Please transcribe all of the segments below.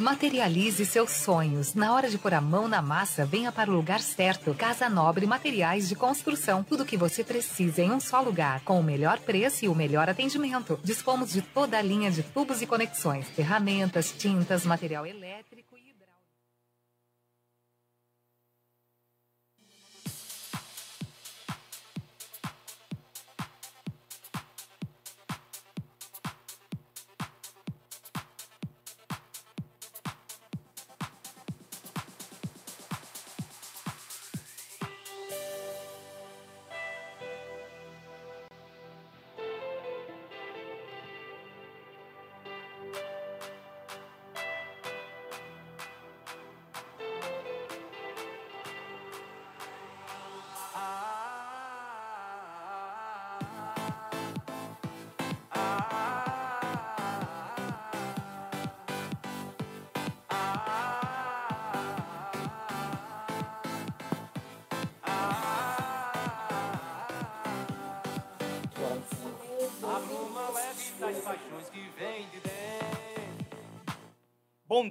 Materialize seus sonhos. Na hora de pôr a mão na massa, venha para o lugar certo. Casa Nobre Materiais de Construção. Tudo o que você precisa em um só lugar, com o melhor preço e o melhor atendimento. Dispomos de toda a linha de tubos e conexões, ferramentas, tintas, material elétrico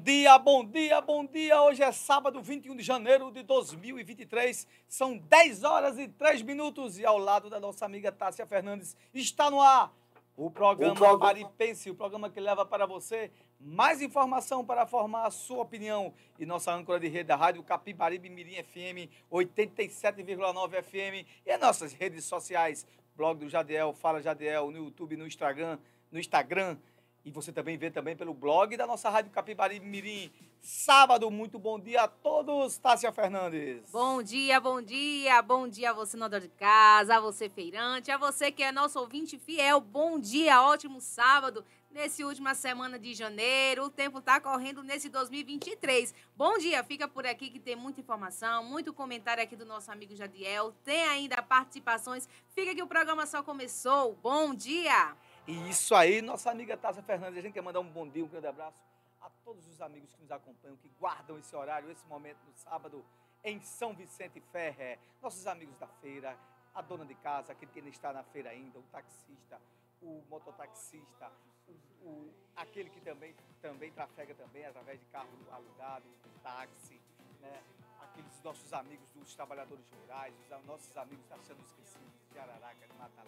dia, bom dia, bom dia. Hoje é sábado, 21 de janeiro de 2023. São 10 horas e 3 minutos e ao lado da nossa amiga Tássia Fernandes está no ar o programa, o programa Paripense, o programa que leva para você mais informação para formar a sua opinião. E nossa âncora de rede da Rádio Capibaribe Mirim FM 87,9 FM e as nossas redes sociais, blog do Jadiel, Fala Jadiel, no YouTube, no Instagram, no Instagram e você também vê também pelo blog da nossa Rádio Capibari Mirim. Sábado, muito bom dia a todos, Tássia Fernandes. Bom dia, bom dia, bom dia a você, nodor de casa, a você, feirante, a você que é nosso ouvinte fiel. Bom dia, ótimo sábado, nesse última semana de janeiro. O tempo está correndo nesse 2023. Bom dia, fica por aqui que tem muita informação, muito comentário aqui do nosso amigo Jadiel. Tem ainda participações. Fica que o programa só começou. Bom dia! E isso aí, nossa amiga Tássia Fernandes, a gente quer mandar um bom dia, um grande abraço a todos os amigos que nos acompanham, que guardam esse horário, esse momento no sábado em São Vicente Ferre. Nossos amigos da feira, a dona de casa, aquele que ainda está na feira ainda, o taxista, o mototaxista, o, o, aquele que também, também trafega também através de carro alugado, táxi, né? aqueles nossos amigos dos trabalhadores rurais, os nossos amigos da sendo esquecidos de Araraca, de Mata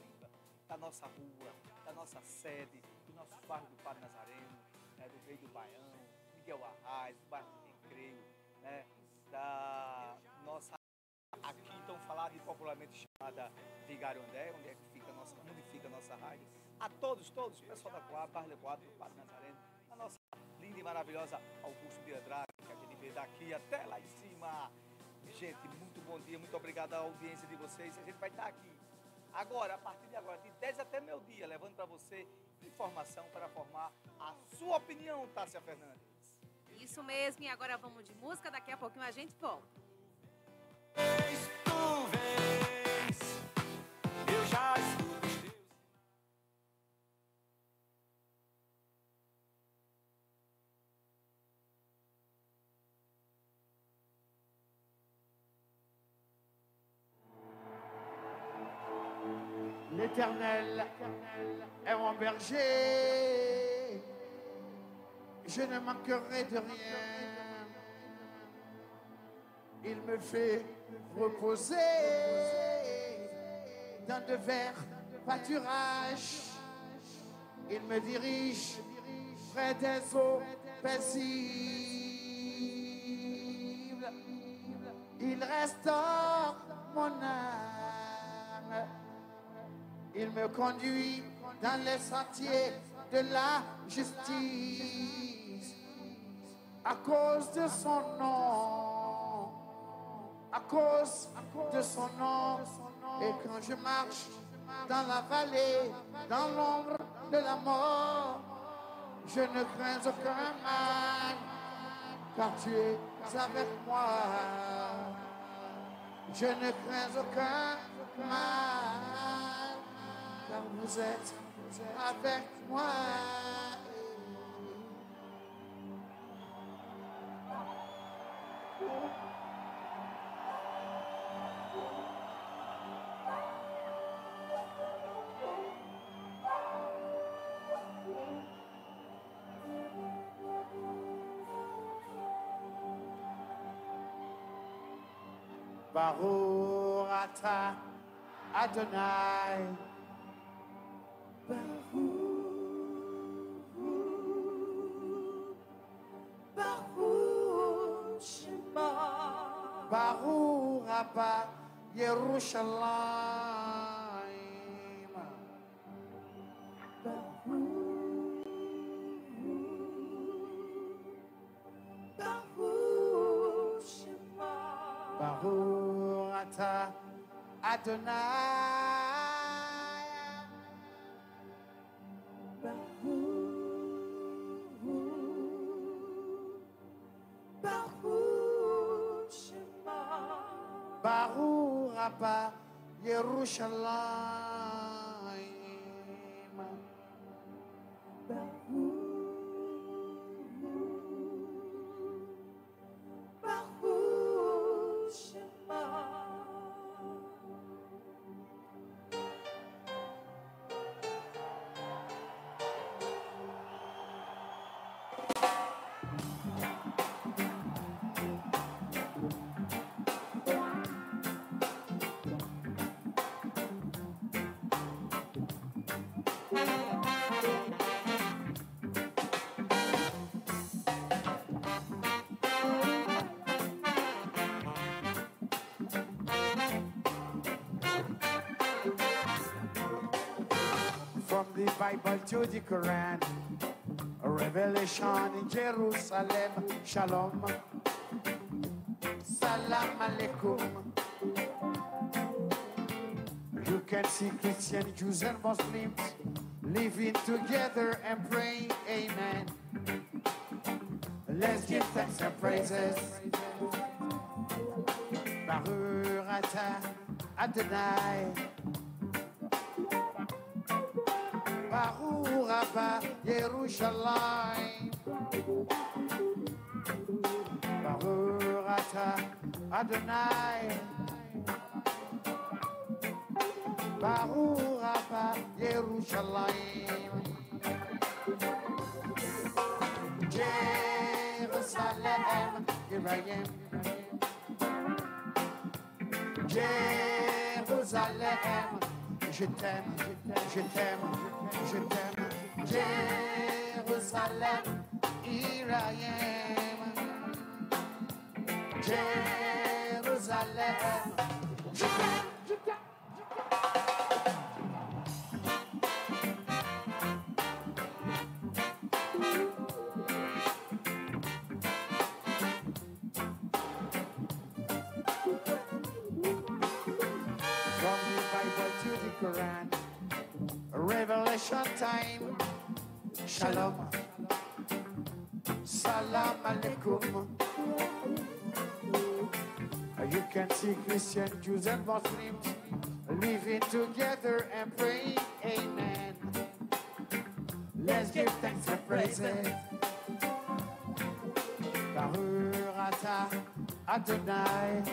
da nossa rua, da nossa sede, do nosso bairro do Padre Nazareno, né, do Rei do Baião, Miguel Arraes, do bairro do Recreio, né, da nossa aqui então falada e popularmente chamada Vigário André, onde é que fica nossa, onde fica a nossa rádio. A todos, todos, pessoal da Coab, Bairro Levoado, do Padre Nazareno, a nossa linda e maravilhosa Augusto de Andrade, que a gente vê daqui até lá em cima. Gente, muito bom dia, muito obrigado à audiência de vocês. A gente vai estar aqui Agora, a partir de agora, de 10 até meio dia, levando para você informação para formar a sua opinião, Tássia Fernandes. Isso mesmo, e agora vamos de música, daqui a pouquinho a gente volta. Tu eu já estou. L'Éternel est mon berger. Je ne manquerai de rien. Il me fait reposer dans de verts pâturages. Il me dirige près des eaux paisibles. Il restaure mon âme. Il me conduit dans les sentiers de la justice. À cause de son nom. À cause de son nom. Et quand je marche dans la vallée, dans l'ombre de la mort, je ne crains aucun mal, car tu es avec moi. Je ne crains aucun mal comme vous êtes avec moi. Baruch Atah Adonai. Inshallah. Inshallah. Bible to the Quran, a revelation in Jerusalem. Shalom. Salam alaikum. You can see Christian, Jews, and Muslims living together and praying, Amen. Let's give thanks and praises. Baruch Adonai. Bahurapa, Yerushalayim. Bahurata Adonai. Bahurapa, Yerushalayim. Jerusalem, here I am. Jerusalem je t'aime, je t'aime, je t'aime. Jérusalem, here I am. Jérusalem, je Salam. You can see Christian, Jews, and Muslims living together and praying, Amen. Let's give thanks and. Baruch Ata Adonai.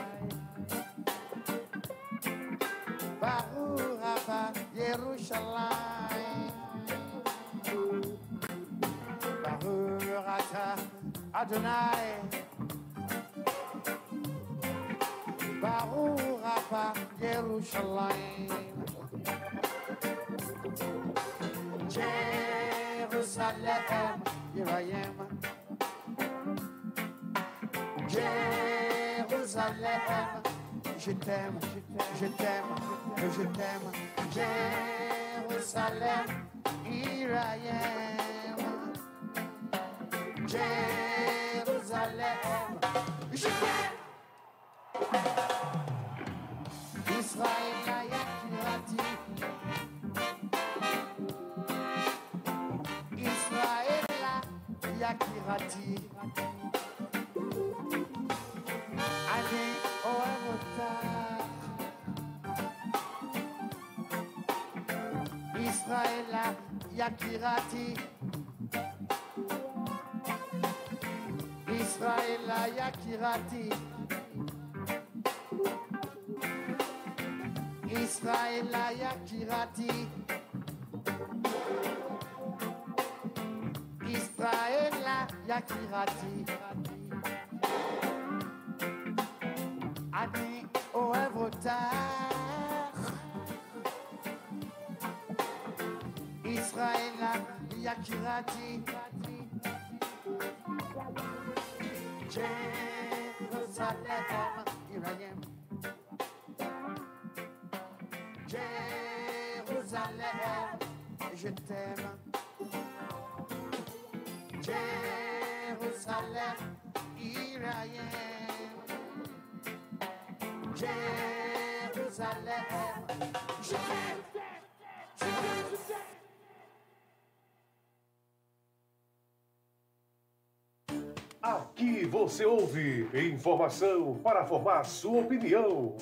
Baruch Yerushalayim. Adonai. Baruch Abba Yerushalayim. Jerusalem, here I am. Jérusalem, je t'aime, je t'aime, je t'aime. Jérusalem, here I am. Jerusalem. Je. Israël, yakirati, Israël, yakirati, Kirati. oh au retard. Israël, Yakirati. Israela Yakirati. Israela Yakirati. Israela Yakirati. Ami au tard Israela Yakirati. Jerusalem, here I am. Jérusalem, je t'aime. Jérusalem, here I am. Jérusalem, je t'aime. Je Aqui você ouve informação para formar sua opinião.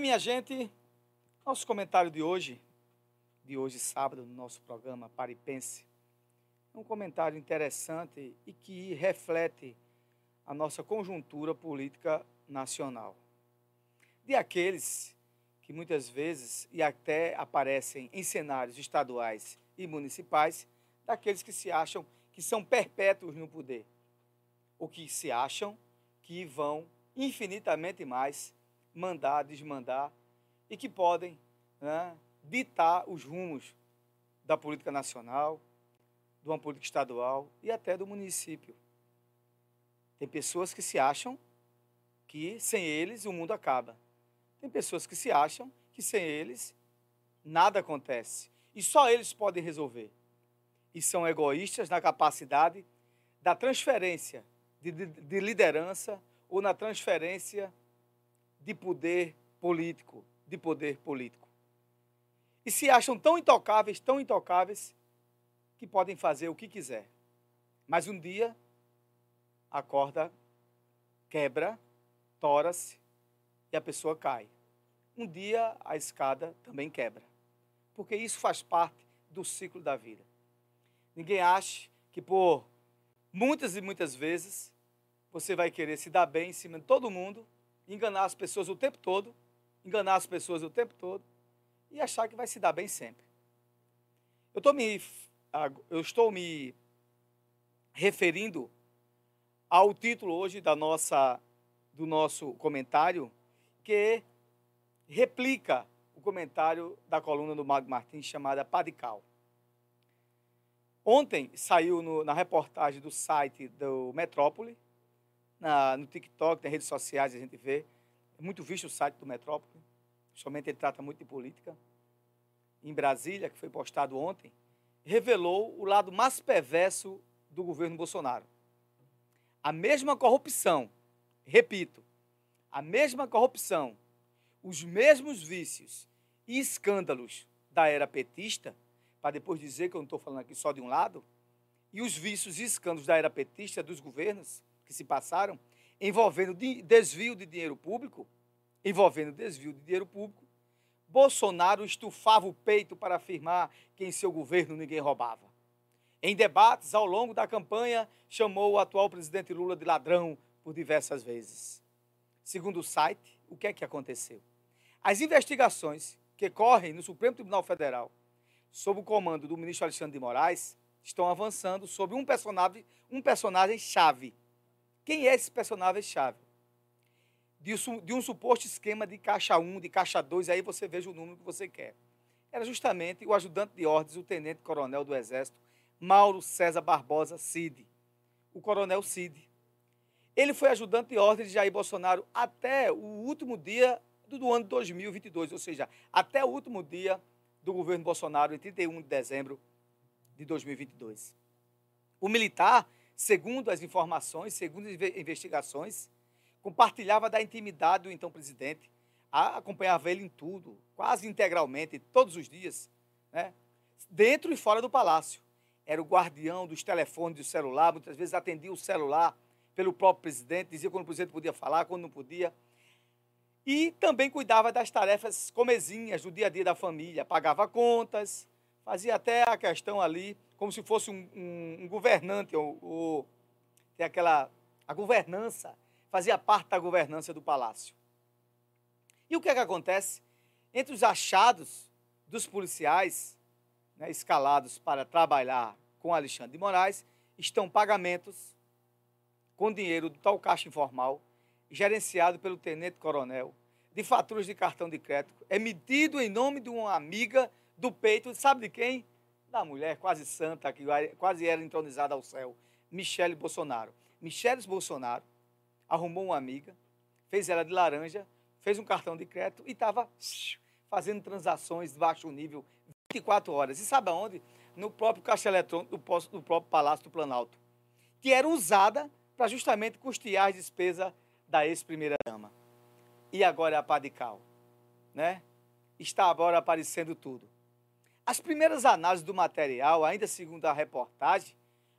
Minha gente, nosso comentário de hoje, de hoje sábado, no nosso programa Paripense, é um comentário interessante e que reflete a nossa conjuntura política nacional. De aqueles que muitas vezes e até aparecem em cenários estaduais e municipais, daqueles que se acham que são perpétuos no poder, ou que se acham que vão infinitamente mais mandar, desmandar e que podem né, ditar os rumos da política nacional, de uma política estadual e até do município. Tem pessoas que se acham que sem eles o mundo acaba. Tem pessoas que se acham que sem eles nada acontece e só eles podem resolver. E são egoístas na capacidade da transferência de, de, de liderança ou na transferência de poder político, de poder político. E se acham tão intocáveis, tão intocáveis, que podem fazer o que quiser. Mas um dia a corda quebra, tora-se e a pessoa cai. Um dia a escada também quebra. Porque isso faz parte do ciclo da vida. Ninguém acha que por muitas e muitas vezes você vai querer se dar bem em cima de todo mundo enganar as pessoas o tempo todo, enganar as pessoas o tempo todo e achar que vai se dar bem sempre. Eu, tô me, eu estou me referindo ao título hoje da nossa, do nosso comentário, que replica o comentário da coluna do Mago Martins chamada Padical. Ontem saiu no, na reportagem do site do Metrópole, na, no TikTok, nas redes sociais, a gente vê. É muito visto o site do Metrópole. Somente ele trata muito de política. Em Brasília, que foi postado ontem, revelou o lado mais perverso do governo Bolsonaro. A mesma corrupção, repito, a mesma corrupção, os mesmos vícios e escândalos da era petista, para depois dizer que eu não estou falando aqui só de um lado, e os vícios e escândalos da era petista dos governos, que se passaram envolvendo desvio de dinheiro público, envolvendo desvio de dinheiro público, Bolsonaro estufava o peito para afirmar que em seu governo ninguém roubava. Em debates ao longo da campanha, chamou o atual presidente Lula de ladrão por diversas vezes. Segundo o site, o que é que aconteceu? As investigações que correm no Supremo Tribunal Federal, sob o comando do ministro Alexandre de Moraes, estão avançando sobre um personagem, um personagem chave quem é esse personagem-chave? De, de, um suposto esquema de caixa 1, de caixa 2, aí você veja o número que você quer. Era justamente o ajudante de ordens, o tenente-coronel do Exército, Mauro César Barbosa Cid, o coronel Cid. Ele foi ajudante de ordens de Jair Bolsonaro até o último dia do ano 2022, ou seja, até o último dia do governo Bolsonaro, em 31 de dezembro de 2022. O militar segundo as informações, segundo as investigações, compartilhava da intimidade do então presidente, acompanhava ele em tudo, quase integralmente, todos os dias, né? dentro e fora do palácio. Era o guardião dos telefones do celular, muitas vezes atendia o celular pelo próprio presidente, dizia quando o presidente podia falar, quando não podia. E também cuidava das tarefas comezinhas do dia a dia da família, pagava contas, fazia até a questão ali como se fosse um, um, um governante, ou, ou, tem aquela, a governança, fazia parte da governança do palácio. E o que é que acontece? Entre os achados dos policiais né, escalados para trabalhar com Alexandre de Moraes estão pagamentos com dinheiro do tal caixa informal, gerenciado pelo tenente-coronel, de faturas de cartão de crédito, emitido em nome de uma amiga do peito, sabe de quem? Da mulher quase santa, que quase era entronizada ao céu, Michele Bolsonaro. Michele Bolsonaro arrumou uma amiga, fez ela de laranja, fez um cartão de crédito e estava fazendo transações de baixo nível 24 horas. E sabe aonde? No próprio caixa eletrônico do, próprio Palácio do Planalto, que era usada para justamente custear as despesas da ex-primeira-dama. E agora é a Padical, né? Está agora aparecendo tudo. As primeiras análises do material, ainda segundo a reportagem,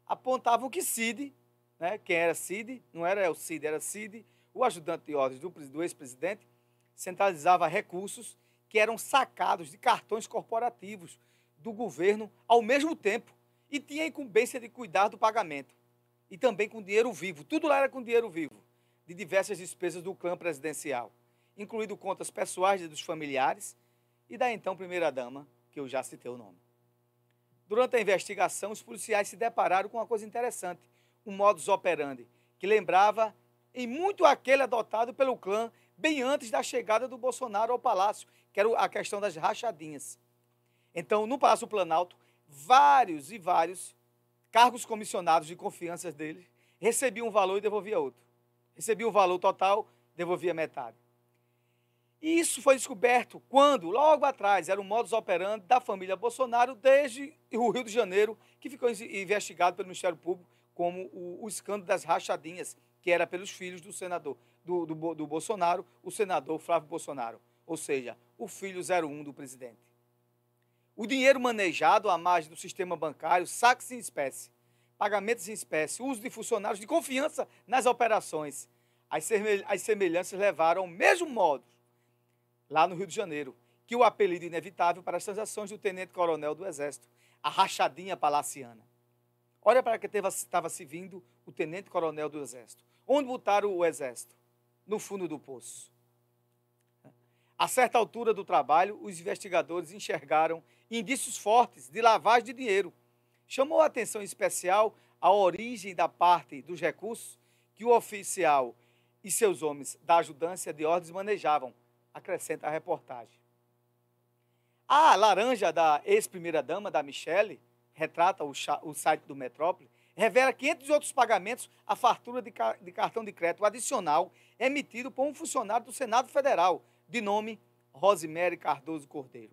apontavam que Cid, né, quem era Cid, não era o Cid, era Cid, o ajudante de ordens do, do ex-presidente, centralizava recursos que eram sacados de cartões corporativos do governo ao mesmo tempo e tinha a incumbência de cuidar do pagamento. E também com dinheiro vivo, tudo lá era com dinheiro vivo, de diversas despesas do clã presidencial, incluindo contas pessoais dos familiares e da então primeira-dama, que eu já citei o nome. Durante a investigação, os policiais se depararam com uma coisa interessante, um modus operandi, que lembrava em muito aquele adotado pelo clã bem antes da chegada do Bolsonaro ao palácio, que era a questão das rachadinhas. Então, no Palácio Planalto, vários e vários cargos comissionados de confiança dele recebiam um valor e devolvia outro. Recebia o valor total, devolvia metade. E isso foi descoberto quando, logo atrás, era o modus operandi da família Bolsonaro desde o Rio de Janeiro, que ficou investigado pelo Ministério Público como o, o escândalo das rachadinhas, que era pelos filhos do senador do, do, do Bolsonaro, o senador Flávio Bolsonaro, ou seja, o filho 01 do presidente. O dinheiro manejado à margem do sistema bancário, saques em espécie, pagamentos em espécie, uso de funcionários de confiança nas operações. As semelhanças levaram ao mesmo modo lá no Rio de Janeiro, que o apelido inevitável para as transações do tenente-coronel do Exército, a rachadinha palaciana. Olha para que estava se vindo o tenente-coronel do Exército. Onde botaram o Exército? No fundo do poço. A certa altura do trabalho, os investigadores enxergaram indícios fortes de lavagem de dinheiro. Chamou a atenção especial a origem da parte dos recursos que o oficial e seus homens da ajudância de ordens manejavam acrescenta a reportagem. A laranja da ex-primeira-dama, da Michelle, retrata o, o, site do Metrópole, revela que, entre os outros pagamentos, a fartura de, de cartão de crédito adicional emitido por um funcionário do Senado Federal, de nome Rosemary Cardoso Cordeiro,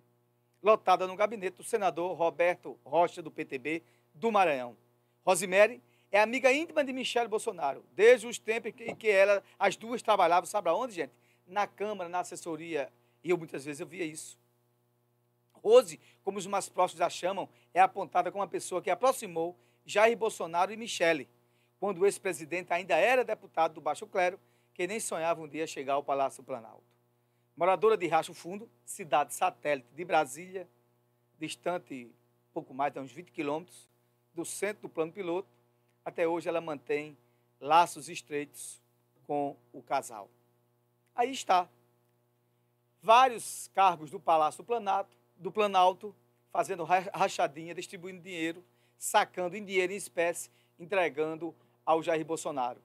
lotada no gabinete do senador Roberto Rocha, do PTB, do Maranhão. Rosemary é amiga íntima de Michelle Bolsonaro, desde os tempos em que ela, as duas trabalhavam, sabe aonde, gente? Na Câmara, na assessoria, e eu muitas vezes eu via isso. Rose, como os mais próximos a chamam, é apontada como uma pessoa que aproximou Jair Bolsonaro e Michele, quando o ex-presidente ainda era deputado do Baixo Clero, que nem sonhava um dia chegar ao Palácio Planalto. Moradora de Racho Fundo, cidade satélite de Brasília, distante pouco mais de uns 20 quilômetros do centro do plano piloto, até hoje ela mantém laços estreitos com o casal. Aí está. Vários cargos do Palácio Planalto, do Planalto fazendo rachadinha, distribuindo dinheiro, sacando em dinheiro em espécie, entregando ao Jair Bolsonaro.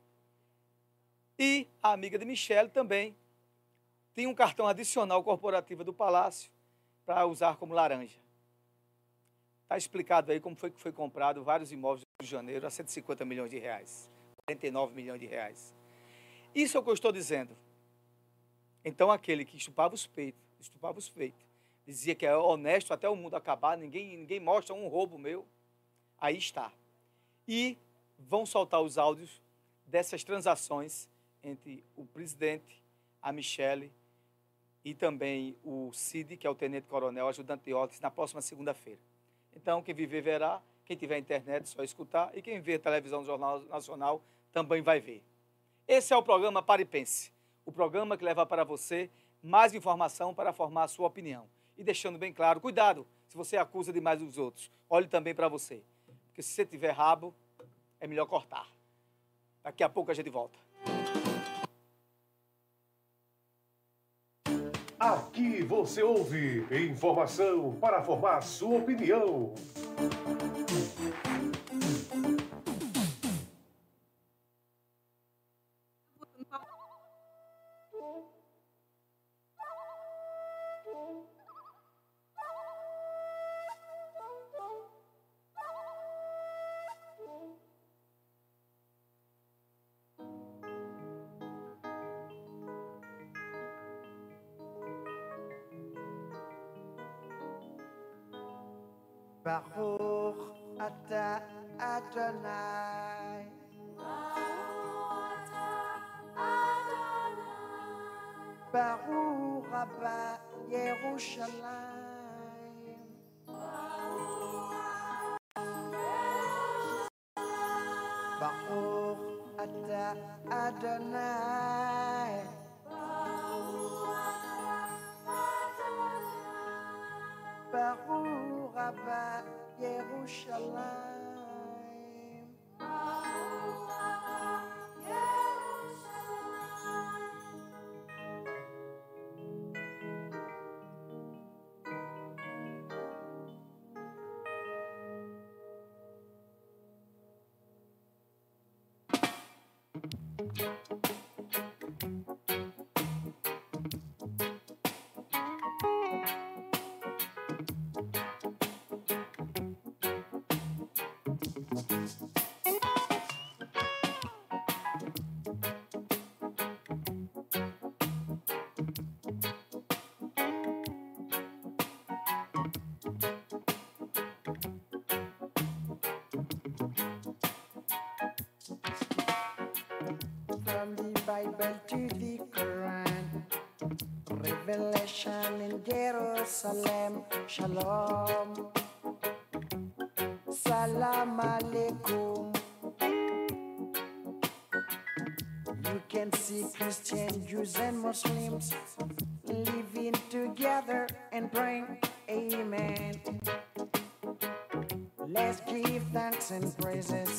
E a amiga de Michele também tem um cartão adicional corporativo do Palácio para usar como laranja. Está explicado aí como foi que foi comprado vários imóveis do Rio de Janeiro a 150 milhões de reais, 49 milhões de reais. Isso é o que eu estou dizendo. Então aquele que estupava os peitos, estupava os peitos, dizia que é honesto até o mundo acabar, ninguém, ninguém mostra um roubo meu. Aí está. E vão soltar os áudios dessas transações entre o presidente, a Michele e também o Cid, que é o tenente-coronel, ajudante de ordens, na próxima segunda-feira. Então, quem viver verá, quem tiver internet só escutar, e quem vê televisão do Jornal Nacional também vai ver. Esse é o programa Pare Pense o programa que leva para você mais informação para formar a sua opinião. E deixando bem claro, cuidado se você acusa demais os outros. Olhe também para você. Porque se você tiver rabo, é melhor cortar. Daqui a pouco a gente volta. Aqui você ouve informação para formar sua opinião. revelation in Jerusalem. Shalom. Salam alaikum. You can see Christian, Jews, and Muslims living together and praying. Amen. Let's give thanks and praises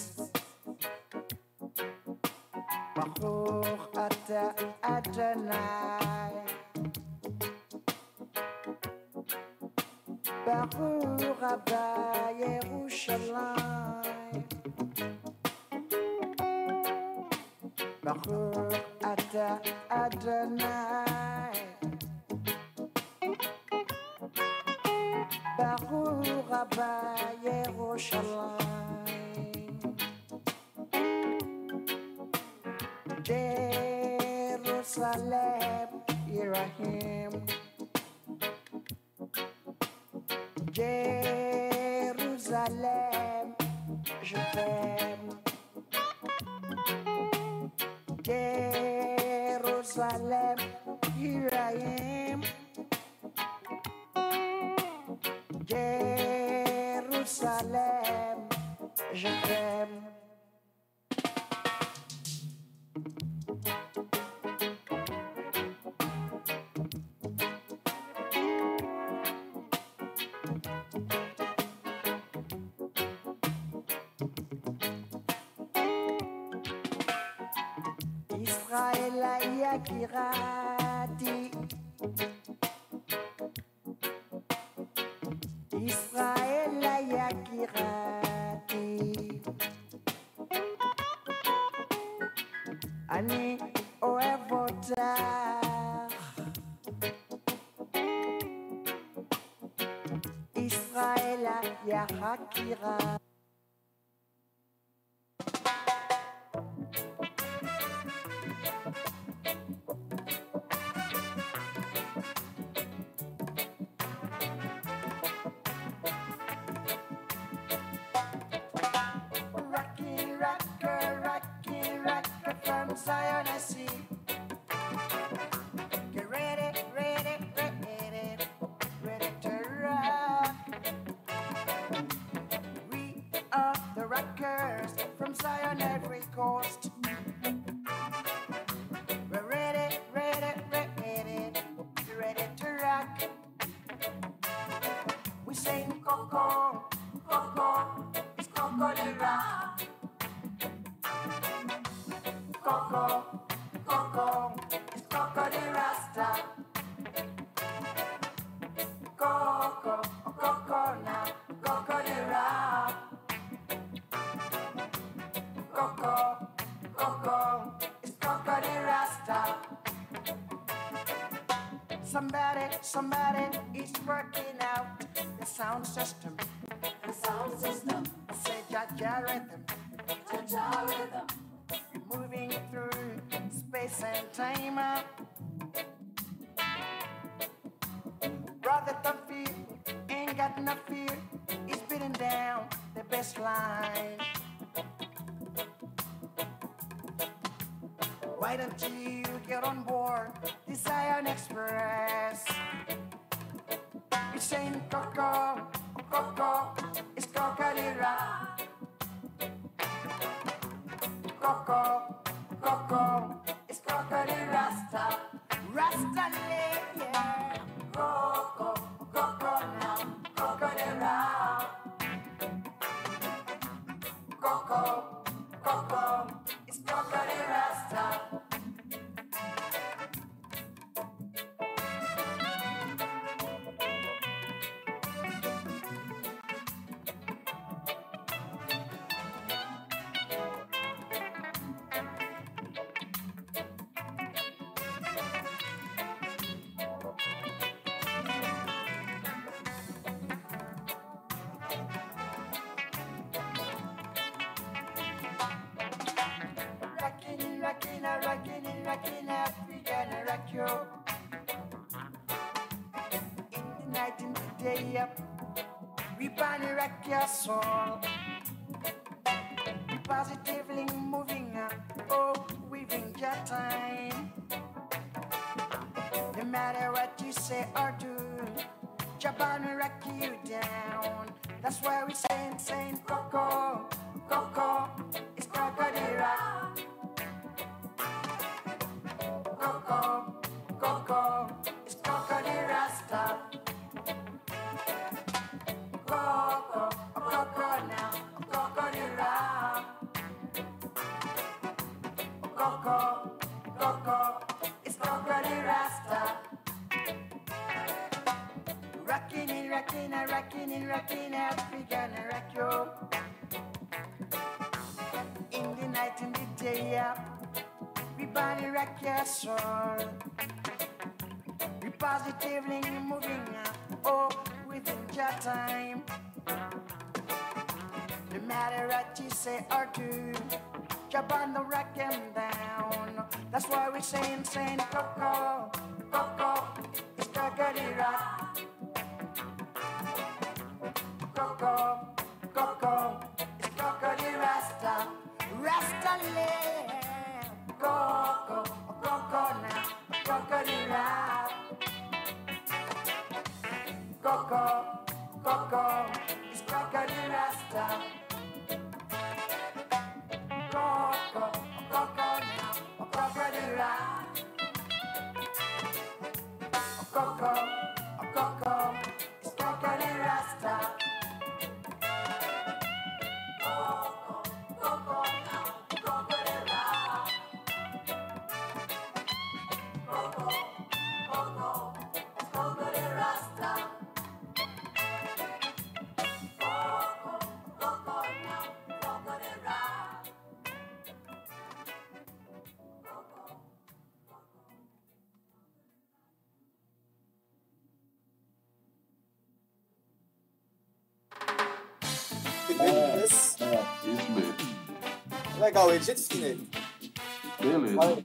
somebody is working out the sound system. The sound system, I Say Jaja rhythm. You're moving through space and time. Brother Tuffy ain't got no fear. He's beating down the best Why don't you get on board the Zion Express? It's saying Coco, Coco, it's Cocadera. Coco, Coco, it's Crocodile Rasta. Rasta yeah. Coco, Coco, it's crocodile rasta. Rockin' rockin' rockin' rockin' we gonna rock you. In the night, in the day, rock your soul. We moving up, oh, within your time. No matter what you say or do, jump saying, Coco, Coco, it's. Coco, Legal ele, gente fina ele. Beleza. Valeu.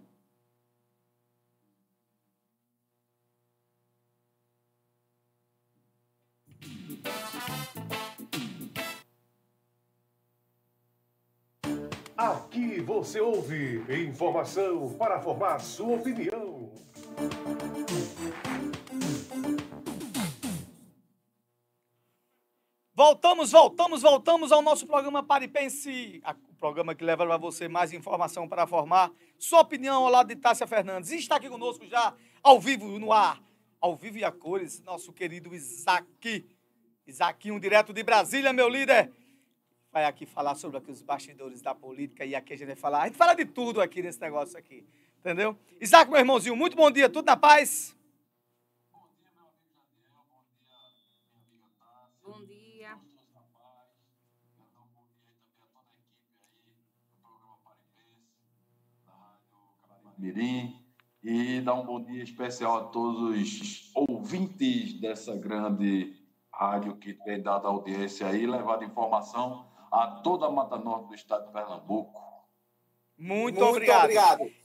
Aqui você ouve informação para formar sua opinião. Voltamos, voltamos, voltamos ao nosso programa Paripense, o programa que leva para você mais informação para formar sua opinião ao lado de Tássia Fernandes. E está aqui conosco já, ao vivo, no ar, ao vivo e a cores, nosso querido Isaac. Isaquinho, direto de Brasília, meu líder. Vai aqui falar sobre aqui os bastidores da política e aqui a gente vai falar. A gente fala de tudo aqui nesse negócio aqui, entendeu? Isaac, meu irmãozinho, muito bom dia, tudo na paz? Mirim, e dar um bom dia especial a todos os ouvintes dessa grande rádio que tem dado audiência aí, levado informação a toda a Mata Norte do estado de Pernambuco. Muito, obrigado.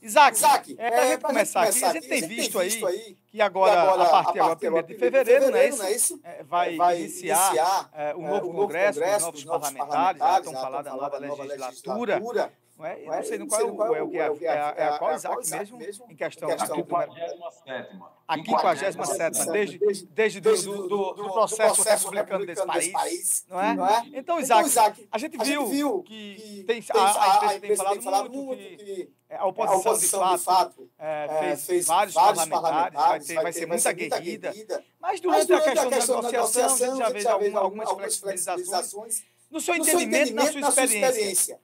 Isaac, Isaac, é, é, pra começar aqui, a gente tem visto aí que agora, que agora, a partir agora, 1 de fevereiro, não é isso? não é isso? É, vai, Vai iniciar, iniciar, é, um é, novo o congresso, com congresso, novos os novos parlamentares, já parlamentares, estão já falando da estão nova falando da nova legislatura. legislatura. Não é? Eu Não é? não sei no Não qual, qual é o que é, é o que é, é- é, é a qual a Isaac qual Isaac mesmo, mesmo, em questão, é- 57 a 57 desde, desde, Desde do, do, do, do processo republicano desse país, não é? Não é? Então, Então, Isaac, a gente a gente viu que que tem, a, a a imprensa tem falado muito que que a a oposição, oposição, de fato, é, é, fez, fez vários, parlamentares, vai, ter, vai ser muita guerrida. Mas Mas durante, a questão, da negociação, a gente já vê fez algum- algumas flexibilizações. No seu No seu entendimento, na sua experiência, experiência,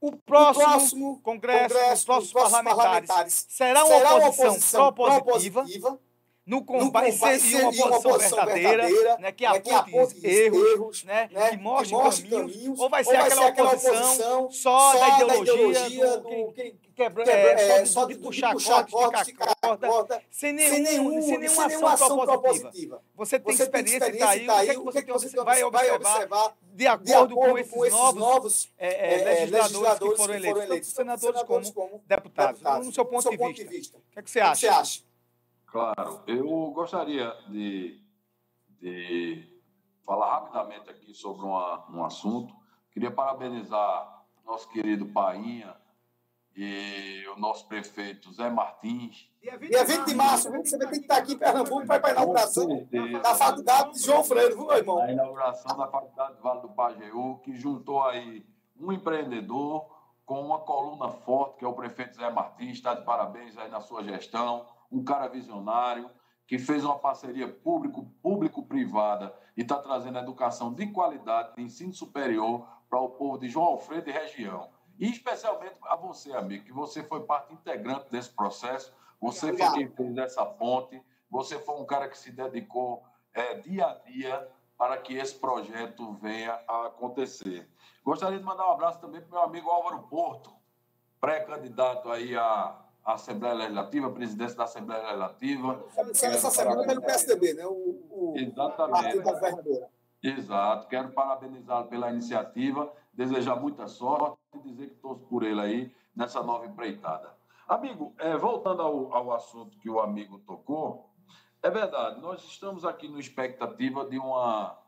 o o próximo próximo congresso, congresso, os próximos os próximos parlamentares, parlamentares. Será uma será uma oposição oposição propositiva, propositiva, no no combate, combate seria uma oposição verdadeira, verdadeira, né, que né, que aponte aponte erros, erros, né, né, que mostre que mostre caminhos, caminhos, ou vai ser ou vai aquela ser oposição só, só da da ideologia, do, quem- quebra, é, é, só de, de puxar puxar corda, corda, ficar corda, sem, nenhum, nenhum, sem nenhuma sem nenhuma ação propositiva. propositiva. Você tem Você experiência, tem e está aí, experiência, o que, é que você, vai observar de acordo, com esses, novos, legisladores, que foram eleitos, tanto senadores como deputados, no seu ponto, de, vista. O que você acha? Claro, eu gostaria de, de falar rapidamente aqui sobre uma, um assunto. Queria parabenizar nosso querido Painha e o nosso prefeito Zé Martins. Dia 20 de março, você vai ter que estar aqui em Pernambuco para a inauguração certeza. da faculdade de João Freire, viu, meu irmão? a inauguração da Faculdade do Vale do Pajeú, que juntou aí um empreendedor com uma coluna forte, que é o prefeito Zé Martins, está de parabéns aí na sua gestão, um cara visionário, que fez uma parceria público- público-privada e está trazendo educação de qualidade, de ensino superior para o povo de João Alfredo e região. E especialmente a você, amigo, que você foi parte integrante desse processo, você foi Obrigado. quem fez essa ponte, você foi um cara que se dedicou é, dia a dia para que esse projeto venha a acontecer. Gostaria de mandar um abraço também para o meu amigo Álvaro Porto, pré-candidato aí à à Assembleia Legislativa, presidência da Assembleia Legislativa. Essa, essa semana pelo PSDB, né? O, o Exatamente. partido. Exato. Quero parabenizá-lo pela iniciativa, desejar muita sorte e dizer que torço por ele aí nessa nova empreitada. Amigo, eh, voltando ao, ao assunto que o amigo tocou, é verdade, nós estamos aqui na expectativa de uma,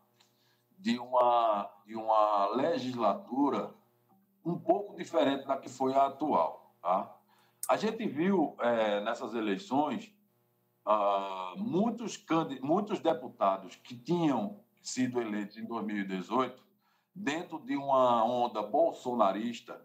de uma, de uma legislatura um pouco diferente da que foi a atual. Tá? A gente viu eh, nessas eleições ah, muitos, muitos deputados que tinham sido eleitos em 2018 dentro de uma onda bolsonarista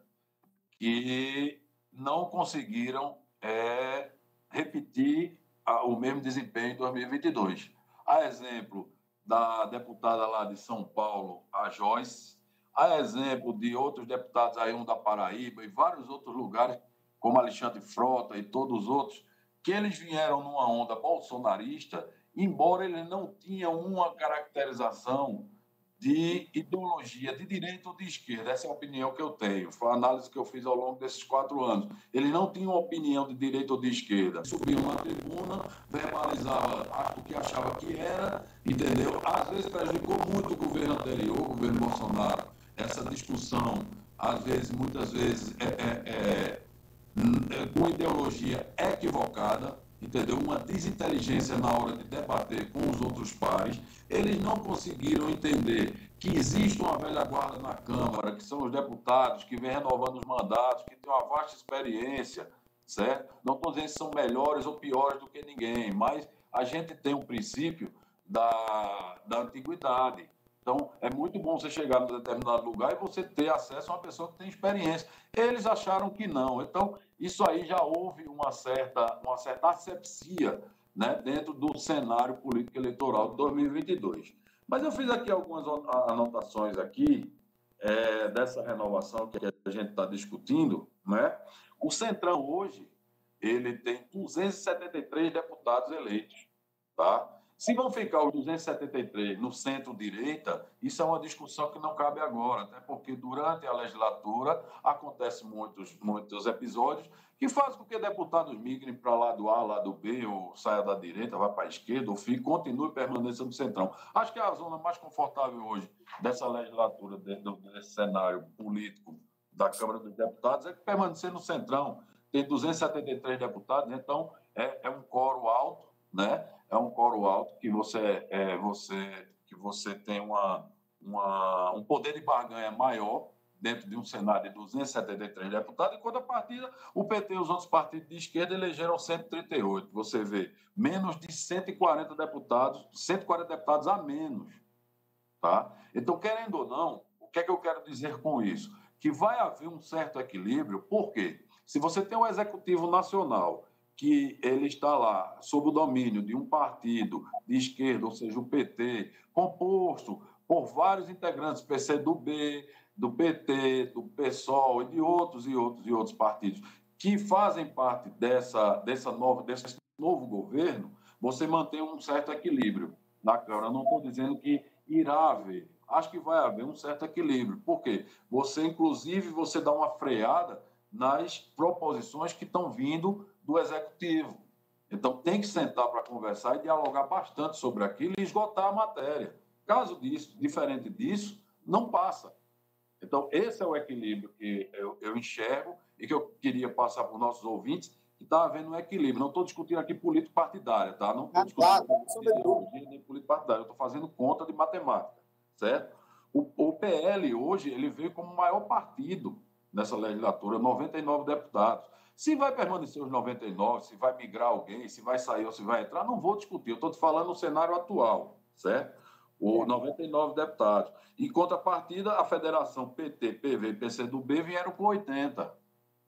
que não conseguiram eh, repetir o mesmo desempenho em 2022. A exemplo da deputada lá de São Paulo, a Joyce, a exemplo de outros deputados aí, um da Paraíba e vários outros lugares, como Alexandre Frota e todos os outros, que eles vieram numa onda bolsonarista, embora eles não tinham uma caracterização de ideologia de direita ou de esquerda. Essa é a opinião que eu tenho. Foi a análise que eu fiz ao longo desses quatro anos. Eles não tinham opinião de direita ou de esquerda. Subiam na tribuna, verbalizavam o que achava que era, entendeu? Às vezes prejudicou muito o governo anterior, o governo Bolsonaro. Essa discussão, às vezes, muitas vezes, é, é- é com ideologia equivocada, entendeu? Uma desinteligência na hora de debater com os outros pares. Eles não conseguiram entender que existe uma velha guarda na Câmara, que são os deputados que vêm renovando os mandatos, que têm uma vasta experiência, certo? Não estou dizendo que são melhores ou piores do que ninguém, mas a gente tem um princípio da, da antiguidade. Então, é muito bom você chegar num determinado lugar e você ter acesso a uma pessoa que tem experiência. Eles acharam que não. Então, isso aí já houve uma certa, uma certa asepsia né, dentro do cenário político eleitoral de 2022. Mas eu fiz aqui algumas anotações aqui é, dessa renovação que a gente está discutindo. Né? O Centrão hoje ele tem 273 deputados eleitos. Tá? Se vão ficar os 273 no centro-direita, isso é uma discussão que não cabe agora, até porque durante a legislatura acontecem muitos, muitos episódios que fazem com que deputados migrem para lado A, lado B, ou saia da direita, vá para a esquerda, ou fique, continue permanecendo no centrão. Acho que a zona mais confortável hoje dessa legislatura, desse cenário político da Câmara dos Deputados, é permanecer no centrão. Tem 273 deputados, então é, é um coro alto, né? É um coro alto que você, é, você, que você tem uma, uma, um poder de barganha maior dentro de um cenário de 273 deputados, enquanto a partida, o PT e os outros partidos de esquerda elegeram 138. Você vê, menos de 140 deputados, 140 deputados a menos. Tá? Então, querendo ou não, o que é que eu quero dizer com isso? Que vai haver um certo equilíbrio, porque se você tem um executivo nacional que ele está lá sob o domínio de um partido de esquerda, ou seja, o PT, composto por vários integrantes, PCdoB, do PT, do PSOL e de outros e outros e outros partidos que fazem parte dessa, dessa nova, desse novo governo, você mantém um certo equilíbrio na Câmara. não estou dizendo que irá haver, acho que vai haver um certo equilíbrio. Por quê? Você, inclusive, você dá uma freada nas proposições que estão vindo do executivo. Então, tem que sentar para conversar e dialogar bastante sobre aquilo e esgotar a matéria. Caso disso, diferente disso, não passa. Então, esse é o equilíbrio que eu, eu enxergo e que eu queria passar para os nossos ouvintes, que está havendo um equilíbrio. Não estou discutindo aqui política partidária, tá? Não estou discutindo ideologia nem política partidária. Eu estou fazendo conta de matemática, certo? O, o PL hoje ele veio como o maior partido nessa legislatura, 99 deputados. Se vai permanecer os 99, se vai migrar alguém, se vai sair ou se vai entrar, não vou discutir. Eu estou te falando no cenário atual, certo? Os 99 deputados. Em contrapartida, a federação PT, PV e PCdoB vieram com 80.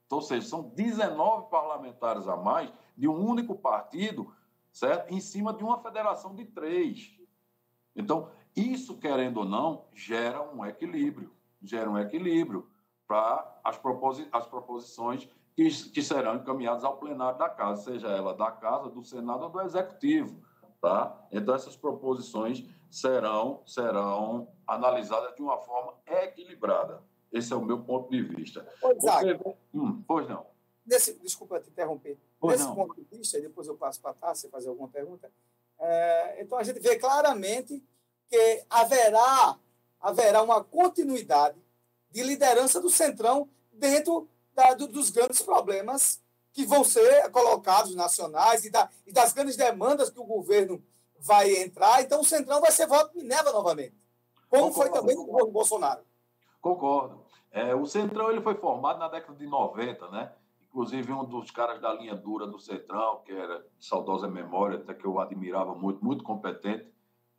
Então, ou seja, são 19 parlamentares a mais de um único partido, certo? Em cima de uma federação de três. Então, isso, querendo ou não, gera um equilíbrio. Gera um equilíbrio para as, proposi as proposições que, que serão encaminhadas ao plenário da Casa, seja ela da Casa, do Senado ou do Executivo. Tá? Então, essas proposições serão, serão analisadas de uma forma equilibrada. Esse é o meu ponto de vista. Pois, hum, pois não. Nesse, desculpa te interromper. Pois Nesse não. ponto de vista, e depois eu passo para a Tássia fazer alguma pergunta, é, então a gente vê claramente que haverá, haverá uma continuidade de liderança do Centrão dentro do, dos grandes problemas que vão ser colocados nacionais e, da, e, das grandes demandas que o governo vai entrar. Então, o Centrão vai ser voto Minerva novamente, como Concordo. foi também no governo Bolsonaro. Concordo. É, o Centrão ele foi formado na década de 90, né? Inclusive, um dos caras da linha dura do Centrão, que era de saudosa memória, até que eu admirava muito, muito competente,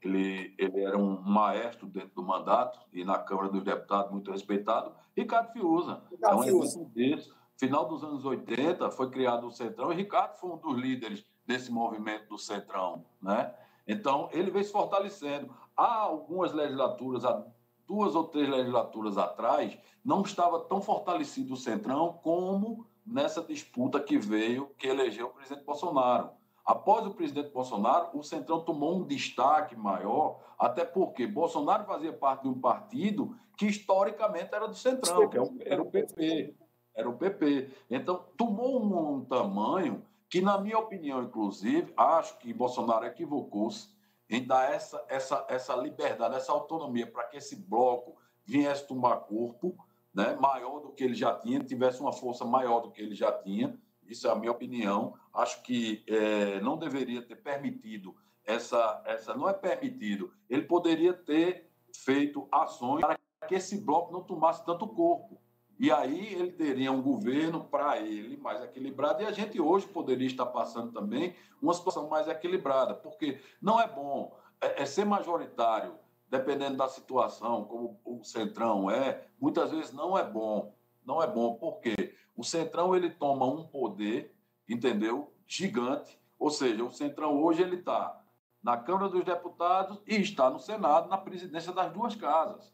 ele, ele era um maestro dentro do mandato e na Câmara dos Deputados muito respeitado, Ricardo Fiuza. Ricardo exemplo disso. Final dos anos 80 foi criado o Centrão e Ricardo foi um dos líderes desse movimento do Centrão, né? Então, ele vem se fortalecendo. Há algumas legislaturas, há duas ou três legislaturas atrás, não estava tão fortalecido o Centrão como nessa disputa que veio, que elegeu o presidente Bolsonaro. Após o presidente Bolsonaro, o Centrão tomou um destaque maior, até porque Bolsonaro fazia parte de um partido que historicamente era do Centrão, que é era o PP. Era o PP. Então, tomou um, um tamanho que, na minha opinião, inclusive, acho que Bolsonaro equivocou-se em dar essa, essa, essa liberdade, essa autonomia para que esse bloco viesse tomar corpo né, maior do que ele já tinha, tivesse uma força maior do que ele já tinha isso é a minha opinião. Acho que é, não deveria ter permitido essa, essa. Não é permitido. Ele poderia ter feito ações para que esse bloco não tomasse tanto corpo. E aí ele teria um governo para ele mais equilibrado. E a gente hoje poderia estar passando também uma situação mais equilibrada, porque não é bom é, é ser majoritário, dependendo da situação, como o Centrão é, muitas vezes não é bom. Não é bom, por quê? O Centrão ele toma um poder, entendeu? Gigante. Ou seja, o Centrão hoje ele está na Câmara dos Deputados e está no Senado, na presidência das duas casas.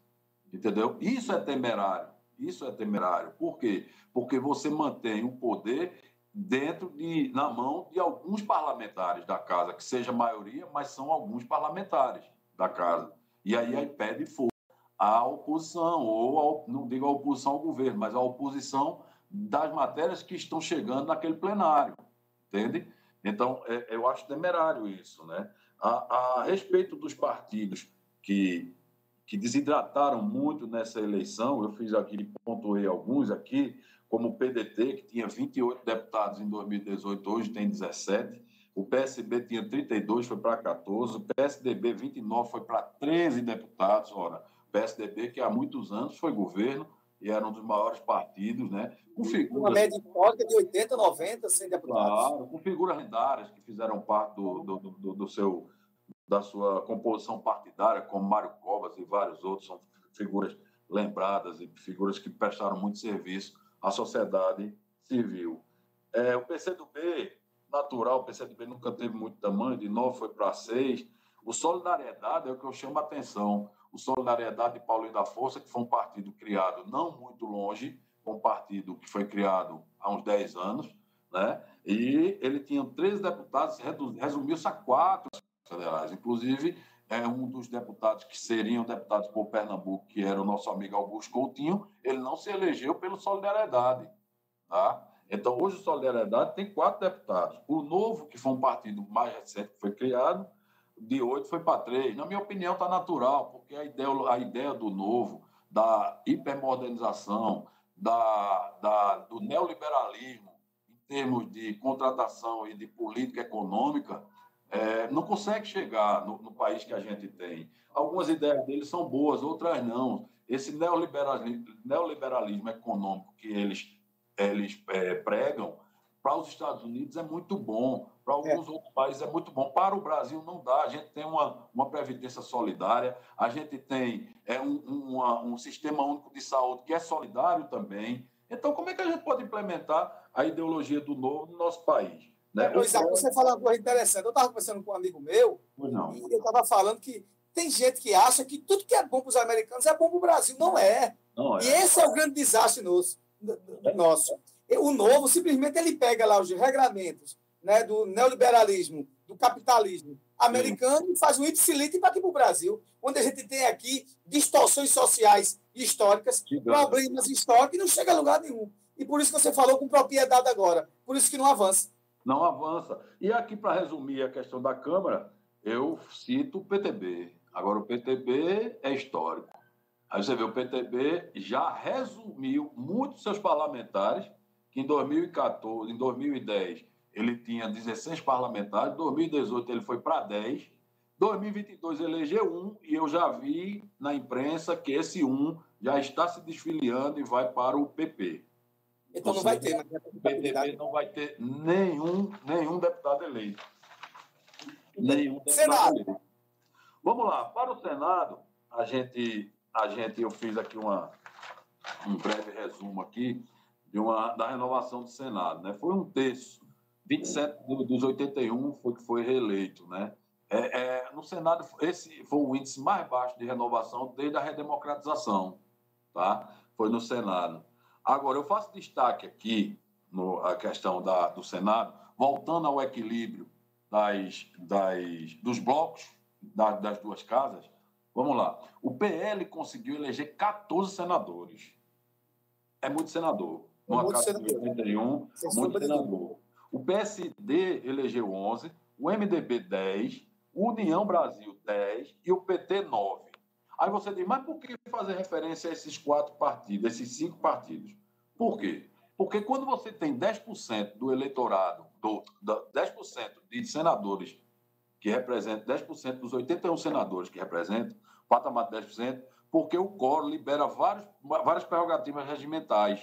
Entendeu? Isso é temerário. Isso é temerário. Por quê? Porque você mantém o poder dentro de, na mão de alguns parlamentares da casa, que seja maioria, mas são alguns parlamentares da casa. E aí, aí pede força à oposição, ou não digo a oposição ao governo, mas a oposição das matérias que estão chegando naquele plenário, entende? Então, é, eu acho temerário isso, né? A, a respeito dos partidos que, que desidrataram muito nessa eleição, eu fiz aqui, pontuei alguns aqui, como o PDT, que tinha 28 deputados em 2018, hoje tem 17. O PSB tinha 32, foi para 14. O PSDB, 29, foi para 13 deputados. Ora, o PSDB, que há muitos anos foi governo e era um dos maiores partidos, né? Com figuras... Uma média histórica de 80, 90, 100 deputados. Claro, com figuras lendárias que fizeram parte do, do, do, do seu, da sua composição partidária, como Mário Covas e vários outros, são figuras lembradas e figuras que prestaram muito serviço à sociedade civil. É, o PCdoB, natural, o PCdoB nunca teve muito tamanho, de 9 foi para 6. O Solidariedade é o que eu chamo a atenção. O Solidariedade de Paulinho da Força, que foi um partido criado não muito longe, um partido que foi criado há uns 10 anos, né? e ele tinha 13 deputados, resumiu-se a quatro federais. Inclusive, é um dos deputados que seriam deputados por Pernambuco, que era o nosso amigo Augusto Coutinho, ele não se elegeu pelo Solidariedade. Tá? Então, hoje o Solidariedade tem quatro deputados. O Novo, que foi um partido mais recente que foi criado, de oito foi para três. Na minha opinião, está natural, porque a ideia, a ideia do Novo, da hipermodernização, da, da, do neoliberalismo, em termos de contratação e de política econômica, é, não consegue chegar no, no, país que a gente tem. Algumas ideias deles são boas, outras não. Esse neoliberalismo, neoliberalismo econômico que eles, eles é, pregam, para os Estados Unidos é muito bom, para alguns é. outros países é muito bom. Para o Brasil não dá. A gente tem uma, uma previdência solidária, a gente tem é, um, uma, um sistema único de saúde que é solidário também. Então, como é que a gente pode implementar a ideologia do novo no nosso país? Né? Pois é, você fala uma coisa interessante. Eu estava conversando com um amigo meu e eu estava falando que tem gente que acha que tudo que é bom para os americanos é bom para o Brasil. Não é. Não é. E esse é o grande desastre nosso. nosso. O novo, simplesmente, ele pega lá os regramentos né, do neoliberalismo, do capitalismo americano e faz um ipsilite para aqui para o Brasil, onde a gente tem aqui distorções sociais e históricas, problemas históricos e não chega a lugar nenhum. E por isso que você falou com propriedade agora. Por isso que não avança não avança. E aqui, para resumir a questão da Câmara, eu cito o PTB. Agora, o PTB é histórico. Aí você vê, o PTB já resumiu muitos seus parlamentares, que em 2014, em 2010, ele tinha 16 parlamentares, em 2018 ele foi para 10, 2022 elegeu um, e eu já vi na imprensa que esse um já está se desfiliando e vai para o PP. Então não vai ter. O PTB não vai ter nenhum, nenhum deputado eleito. Nenhum deputado Senado. eleito. Vamos lá, para o Senado, a gente, a gente eu fiz aqui uma, um breve resumo aqui de uma, da renovação do Senado. Né? Foi um terço, 27 dos 81 foi que foi reeleito. Né? É, é, no Senado, esse foi o índice mais baixo de renovação desde a redemocratização. Tá? Foi no Senado. Agora, eu faço destaque aqui no, a questão da, do Senado, voltando ao equilíbrio das, das, dos blocos da, das duas casas. Vamos lá. O PL conseguiu eleger 14 senadores. É muito senador. No muito senador. de 81, muito senador. O PSD elegeu 11, o MDB 10, o União Brasil 10 e o PT 9. Aí você diz, mas por que fazer referência a esses quatro partidos, esses cinco partidos? Por quê? Porque quando você tem 10% do eleitorado, do, 10% de senadores que representam, 10% dos 81 senadores que representam, patamar de 10%, porque o coro libera vários, várias prerrogativas regimentais,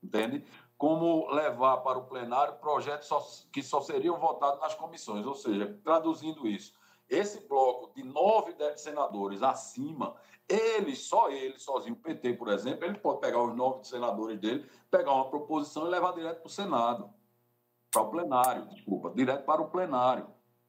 entende? Como levar para o plenário projetos só, que só seriam votados nas comissões. Ou seja, traduzindo isso, esse bloco de nove senadores acima, ele, só ele, sozinho, o PT, por exemplo, ele pode pegar os nove senadores dele, pegar uma proposição e levar direto para o Senado, para o plenário, desculpa, direto para o plenário,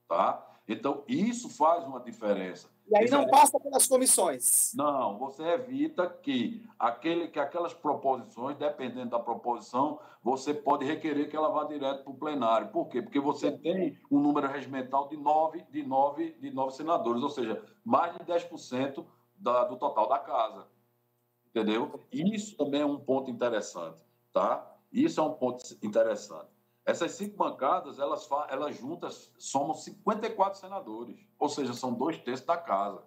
tá? Então, isso faz uma diferença. E aí não passa pelas comissões. Não, você evita que, aquele, que aquelas proposições, dependendo da proposição, você pode requerer que ela vá direto para o plenário. Por quê? Porque você tem um número regimental de nove, de nove, de nove senadores, ou seja, mais de 10% da, do total da casa. Entendeu? Isso também é um ponto interessante, tá? Isso é um ponto interessante. Essas cinco bancadas, elas, elas juntas somam 54 senadores, ou seja, são dois terços da casa.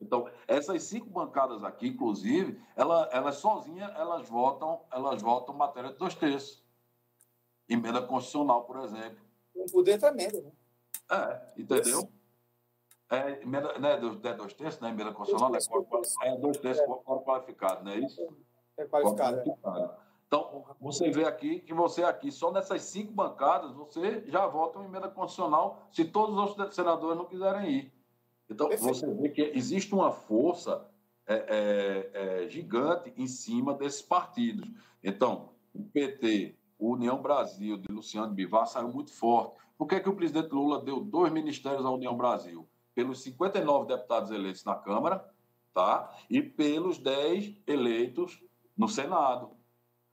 Então, essas cinco bancadas aqui, inclusive, ela, elas sozinhas, elas votam, elas votam matéria de dois terços. Emenda constitucional, por exemplo. Um poder tremendo. Né? É, entendeu? É, emenda, né, dois, é dois terços, né? Emenda constitucional, Dois é, qual- terços. é dois terços qual- qualificado, não é isso? É qualificado. né? Qualificado. Então, você vê aqui que você aqui, só nessas cinco bancadas, você já vota uma emenda constitucional se todos os outros senadores não quiserem ir. Então, você vê que existe uma força é, é, é, gigante em cima desses partidos. Então, o PT, o União Brasil, de Luciano Bivar, saiu muito forte. Por que, que o presidente Lula deu dois ministérios à União Brasil? Pelos 59 deputados eleitos na Câmara, tá? E pelos 10 eleitos no Senado.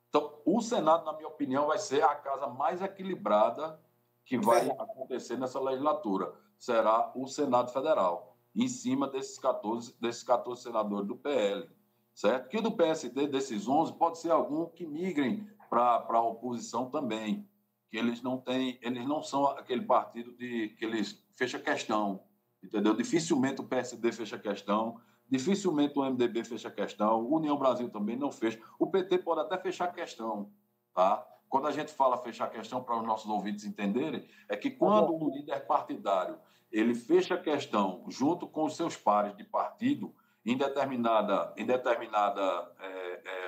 Então, o Senado, na minha opinião, vai ser a casa mais equilibrada que vai acontecer nessa legislatura. Será o Senado Federal, em cima desses 14, desses 14 senadores do PL. Certo? Que do PSD, desses 11, pode ser algum que migrem para a oposição também. Que eles não têm, eles não são aquele partido de que eles fecha questão. Entendeu? Dificilmente o PSD fecha questão. Dificilmente o MDB fecha questão, o União Brasil também não fecha. O PT pode até fechar questão, tá? Quando a gente fala fechar questão para os nossos ouvintes entenderem, é que quando o líder partidário ele fecha questão junto com os seus pares de partido em determinada, em determinada é, é,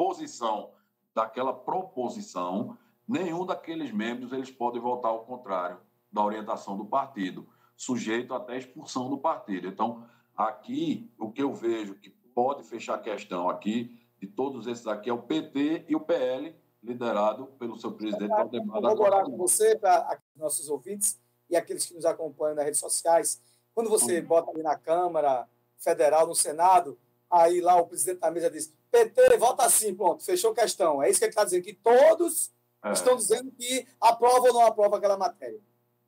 posição daquela proposição, nenhum daqueles membros eles podem votar ao contrário da orientação do partido, sujeito até expulsão do partido. Então, Aqui, o que eu vejo que pode fechar a questão aqui, de todos esses aqui, é o PT e o PL, liderado pelo seu presidente Valdemar corroborar Costa. com você, para nossos ouvintes e aqueles que nos acompanham nas redes sociais. Quando você bota ali na Câmara Federal, no Senado, aí lá o presidente da mesa diz: PT, vota assim, pronto, fechou questão. É isso que ele está dizendo, que todos É. estão dizendo que aprova ou não aprova aquela matéria.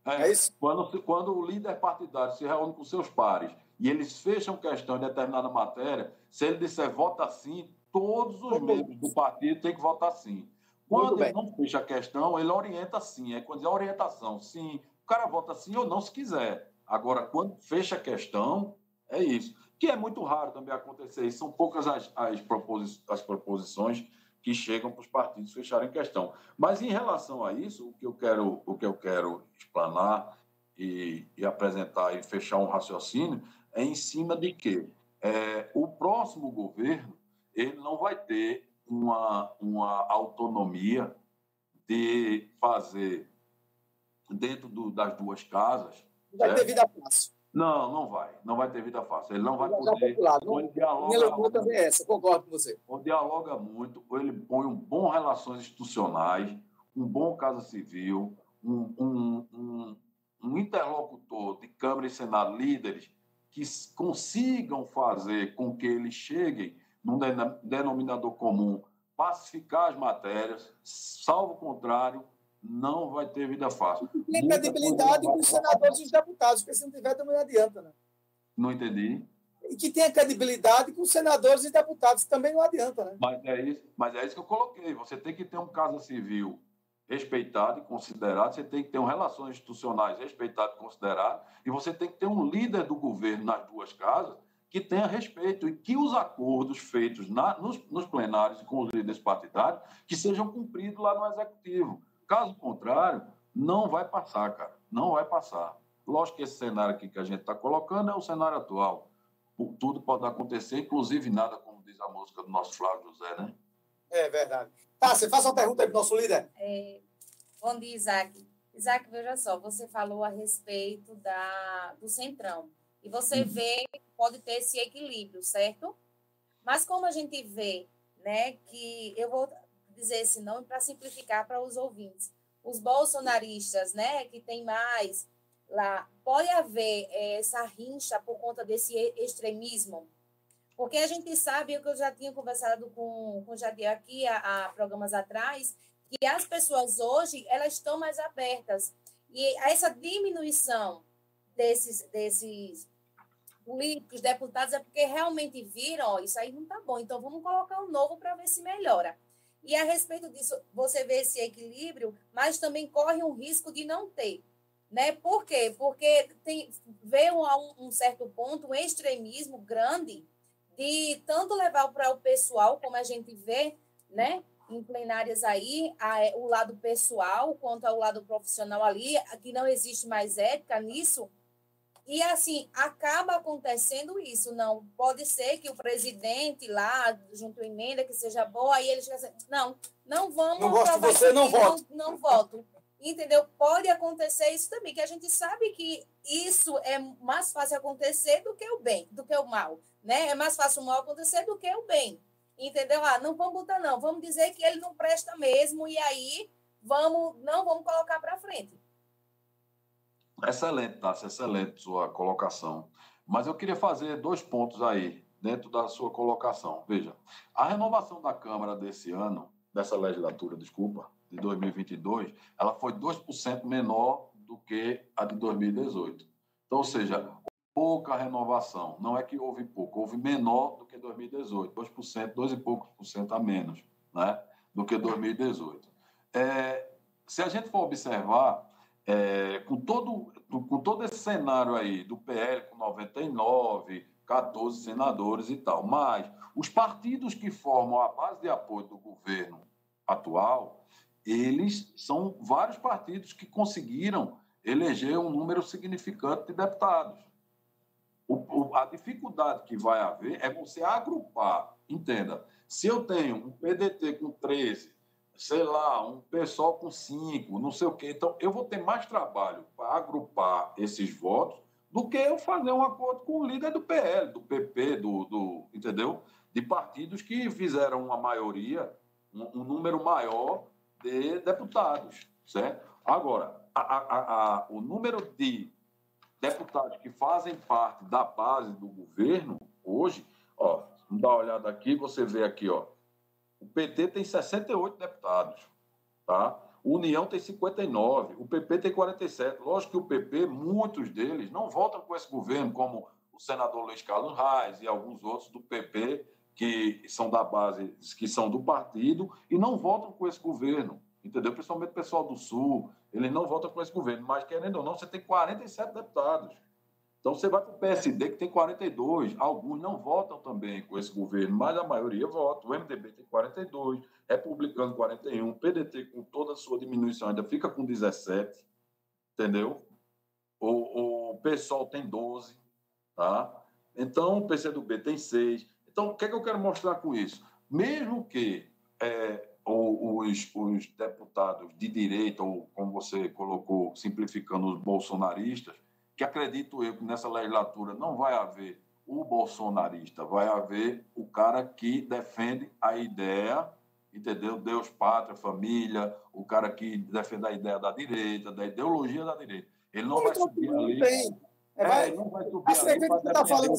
É, É isso? Quando, quando o líder partidário se reúne com seus pares e eles fecham questão em determinada matéria, se ele disser vota sim, todos os membros do partido têm que votar sim. Quando ele não fecha a questão, ele orienta sim. É quando diz a orientação, sim. O cara vota sim ou não se quiser. Agora, quando fecha a questão, é isso. Que é muito raro também acontecer isso. São poucas as, as, proposi- as proposições que chegam para os partidos fecharem questão. Mas em relação a isso, o que eu quero, o que eu quero explanar e, e apresentar e fechar um raciocínio é em cima de que é, o próximo governo ele não vai ter uma, uma autonomia de fazer dentro do- das duas casas. Não vai ter certo? vida fácil. Não, não vai. Não vai ter vida fácil. Ele não vai poder. Não, ele minha dialoga, leitura também é essa, concordo com você. ou dialoga muito, ou ele põe um bom relações institucionais, um bom Casa Civil, um, um, um, um interlocutor de Câmara e Senado, líderes, que consigam fazer com que eles cheguem num denominador comum, pacificar as matérias, salvo o contrário, não vai ter vida fácil. Tem credibilidade com os senadores e os deputados, porque se não tiver também não adianta, né? Não entendi. E que tenha credibilidade com os senadores e deputados, também não adianta, né? Mas é isso, mas é isso que eu coloquei. Você tem que ter um Casa Civil respeitado e considerado, você tem que ter um relações institucionais respeitado e considerado, e você tem que ter um líder do governo nas duas casas que tenha respeito e que os acordos feitos na- nos, nos plenários e com os líderes partidários que sejam cumpridos lá no executivo. Caso contrário, não vai passar, cara. Não vai passar. Lógico que esse cenário aqui que a gente está colocando é o cenário atual. O- Tudo pode acontecer, inclusive nada, como diz a música do nosso Flávio José, né? É verdade. Tá, você faça uma pergunta aí pro nosso líder. É, bom dia, Isaac. Isaac, veja só, você falou a respeito da, do centrão. E você vê que pode ter esse equilíbrio, certo? Mas como a gente vê, né, que eu vou dizer esse nome para simplificar para os ouvintes. Os bolsonaristas, né, que tem mais lá, pode haver eh, essa rincha por conta desse extremismo? Porque a gente sabe, o que eu já tinha conversado com, com o Jadir aqui há, há programas atrás, que as pessoas hoje, elas estão mais abertas. E essa diminuição desses, desses políticos, deputados, é porque realmente viram, ó, isso aí não tá bom, então vamos colocar um novo para ver se melhora. E a respeito disso, você vê esse equilíbrio, mas também corre um risco de não ter. Né? Por quê? Porque tem, veio a um, um certo ponto um extremismo grande de tanto levar para o pessoal, como a gente vê, né? Em plenárias aí, a- o lado pessoal quanto ao lado profissional ali, que não existe mais ética nisso, e assim, acaba acontecendo isso. Não, pode ser que o presidente lá, junto à emenda, que seja boa, aí eles dizem, não, não vamos Não gosto de você, não voto. Não, não voto. Entendeu? Pode acontecer isso também, que a gente sabe que isso é mais fácil acontecer do que o bem, do que o mal. Né? É mais fácil o mal acontecer do que o bem. Entendeu? Ah, não vamos botar, não. Vamos dizer que ele não presta mesmo, e aí vamos, não vamos colocar para frente. Excelente, Tassi, excelente sua colocação. Mas eu queria fazer dois pontos aí, dentro da sua colocação. Veja, a renovação da Câmara desse ano, dessa legislatura, desculpa, de 2022, ela foi 2% menor do que a de 2018. Então, ou seja, pouca renovação. Não é que houve pouco, houve menor do que 2018, 2%, 2 e poucos por cento a menos né, do que 2018. É, se a gente for observar, é, com, todo, com todo esse cenário aí do PL com 99, 14 senadores e tal, mas os partidos que formam a base de apoio do governo atual, eles são vários partidos que conseguiram eleger um número significante de deputados. O- a dificuldade que vai haver é você agrupar, entenda, se eu tenho um PDT com 13, sei lá, um pessoal com 5, não sei o quê, então eu vou ter mais trabalho para agrupar esses votos do que eu fazer um acordo com o líder do PL, do PP, do, do entendeu? De partidos que fizeram uma maioria, um, um número maior de deputados, certo? Agora, a- a- a- o número de deputados que fazem parte da base do governo hoje, ó, dar uma olhada aqui, você vê aqui, ó, o PT tem 68 deputados, tá? O União tem 59, o PP tem 47. Lógico que o PP, muitos deles não votam com esse governo, como o senador Luiz Carlos Reis e alguns outros do PP que são da base, que são do partido e não votam com esse governo, entendeu? Principalmente o pessoal do Sul, eles não votam com esse governo, mas querendo ou não, você tem 47 deputados. Então você vai para o PSD, que tem 42, alguns não votam também com esse governo, mas a maioria vota. O MDB tem 42, Republicano 41, PDT com toda a sua diminuição ainda fica com 17, entendeu? O, o PSOL tem 12, tá? Então o PCdoB tem 6. Então o que, é que eu quero mostrar com isso? Mesmo que é, o- os, os deputados de direita, ou como você colocou, simplificando os bolsonaristas, que acredito eu que nessa legislatura não vai haver o bolsonarista, vai haver o cara que defende a ideia, entendeu? Deus, pátria, família, o cara que defende a ideia da direita, da ideologia da direita. Ele não vai subir ali. Tem. É, É, vai, não vai subir ali tá falando,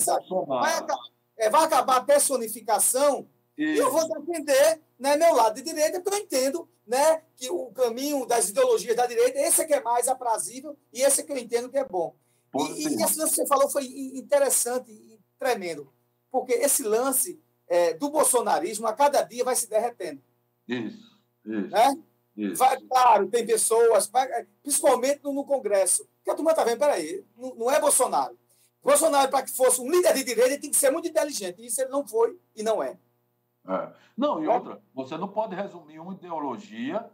vai, acabar, é, vai acabar a personificação e eu vou defender né, meu lado de direita, porque eu entendo né, que o caminho das ideologias da direita, esse é que é mais aprazível e esse é que eu entendo que é bom. E, e esse lance que você falou foi interessante e tremendo, porque esse lance é, do bolsonarismo a cada dia vai se derretendo. Isso, isso. Né? isso. Vai, claro, tem pessoas, vai- principalmente no, no Congresso, que a turma está vendo, peraí, não, não é Bolsonaro. Bolsonaro, para que fosse um líder de direita, ele tem que ser muito inteligente. Isso ele não foi e não é. É. Não, e outra, você não pode resumir uma ideologia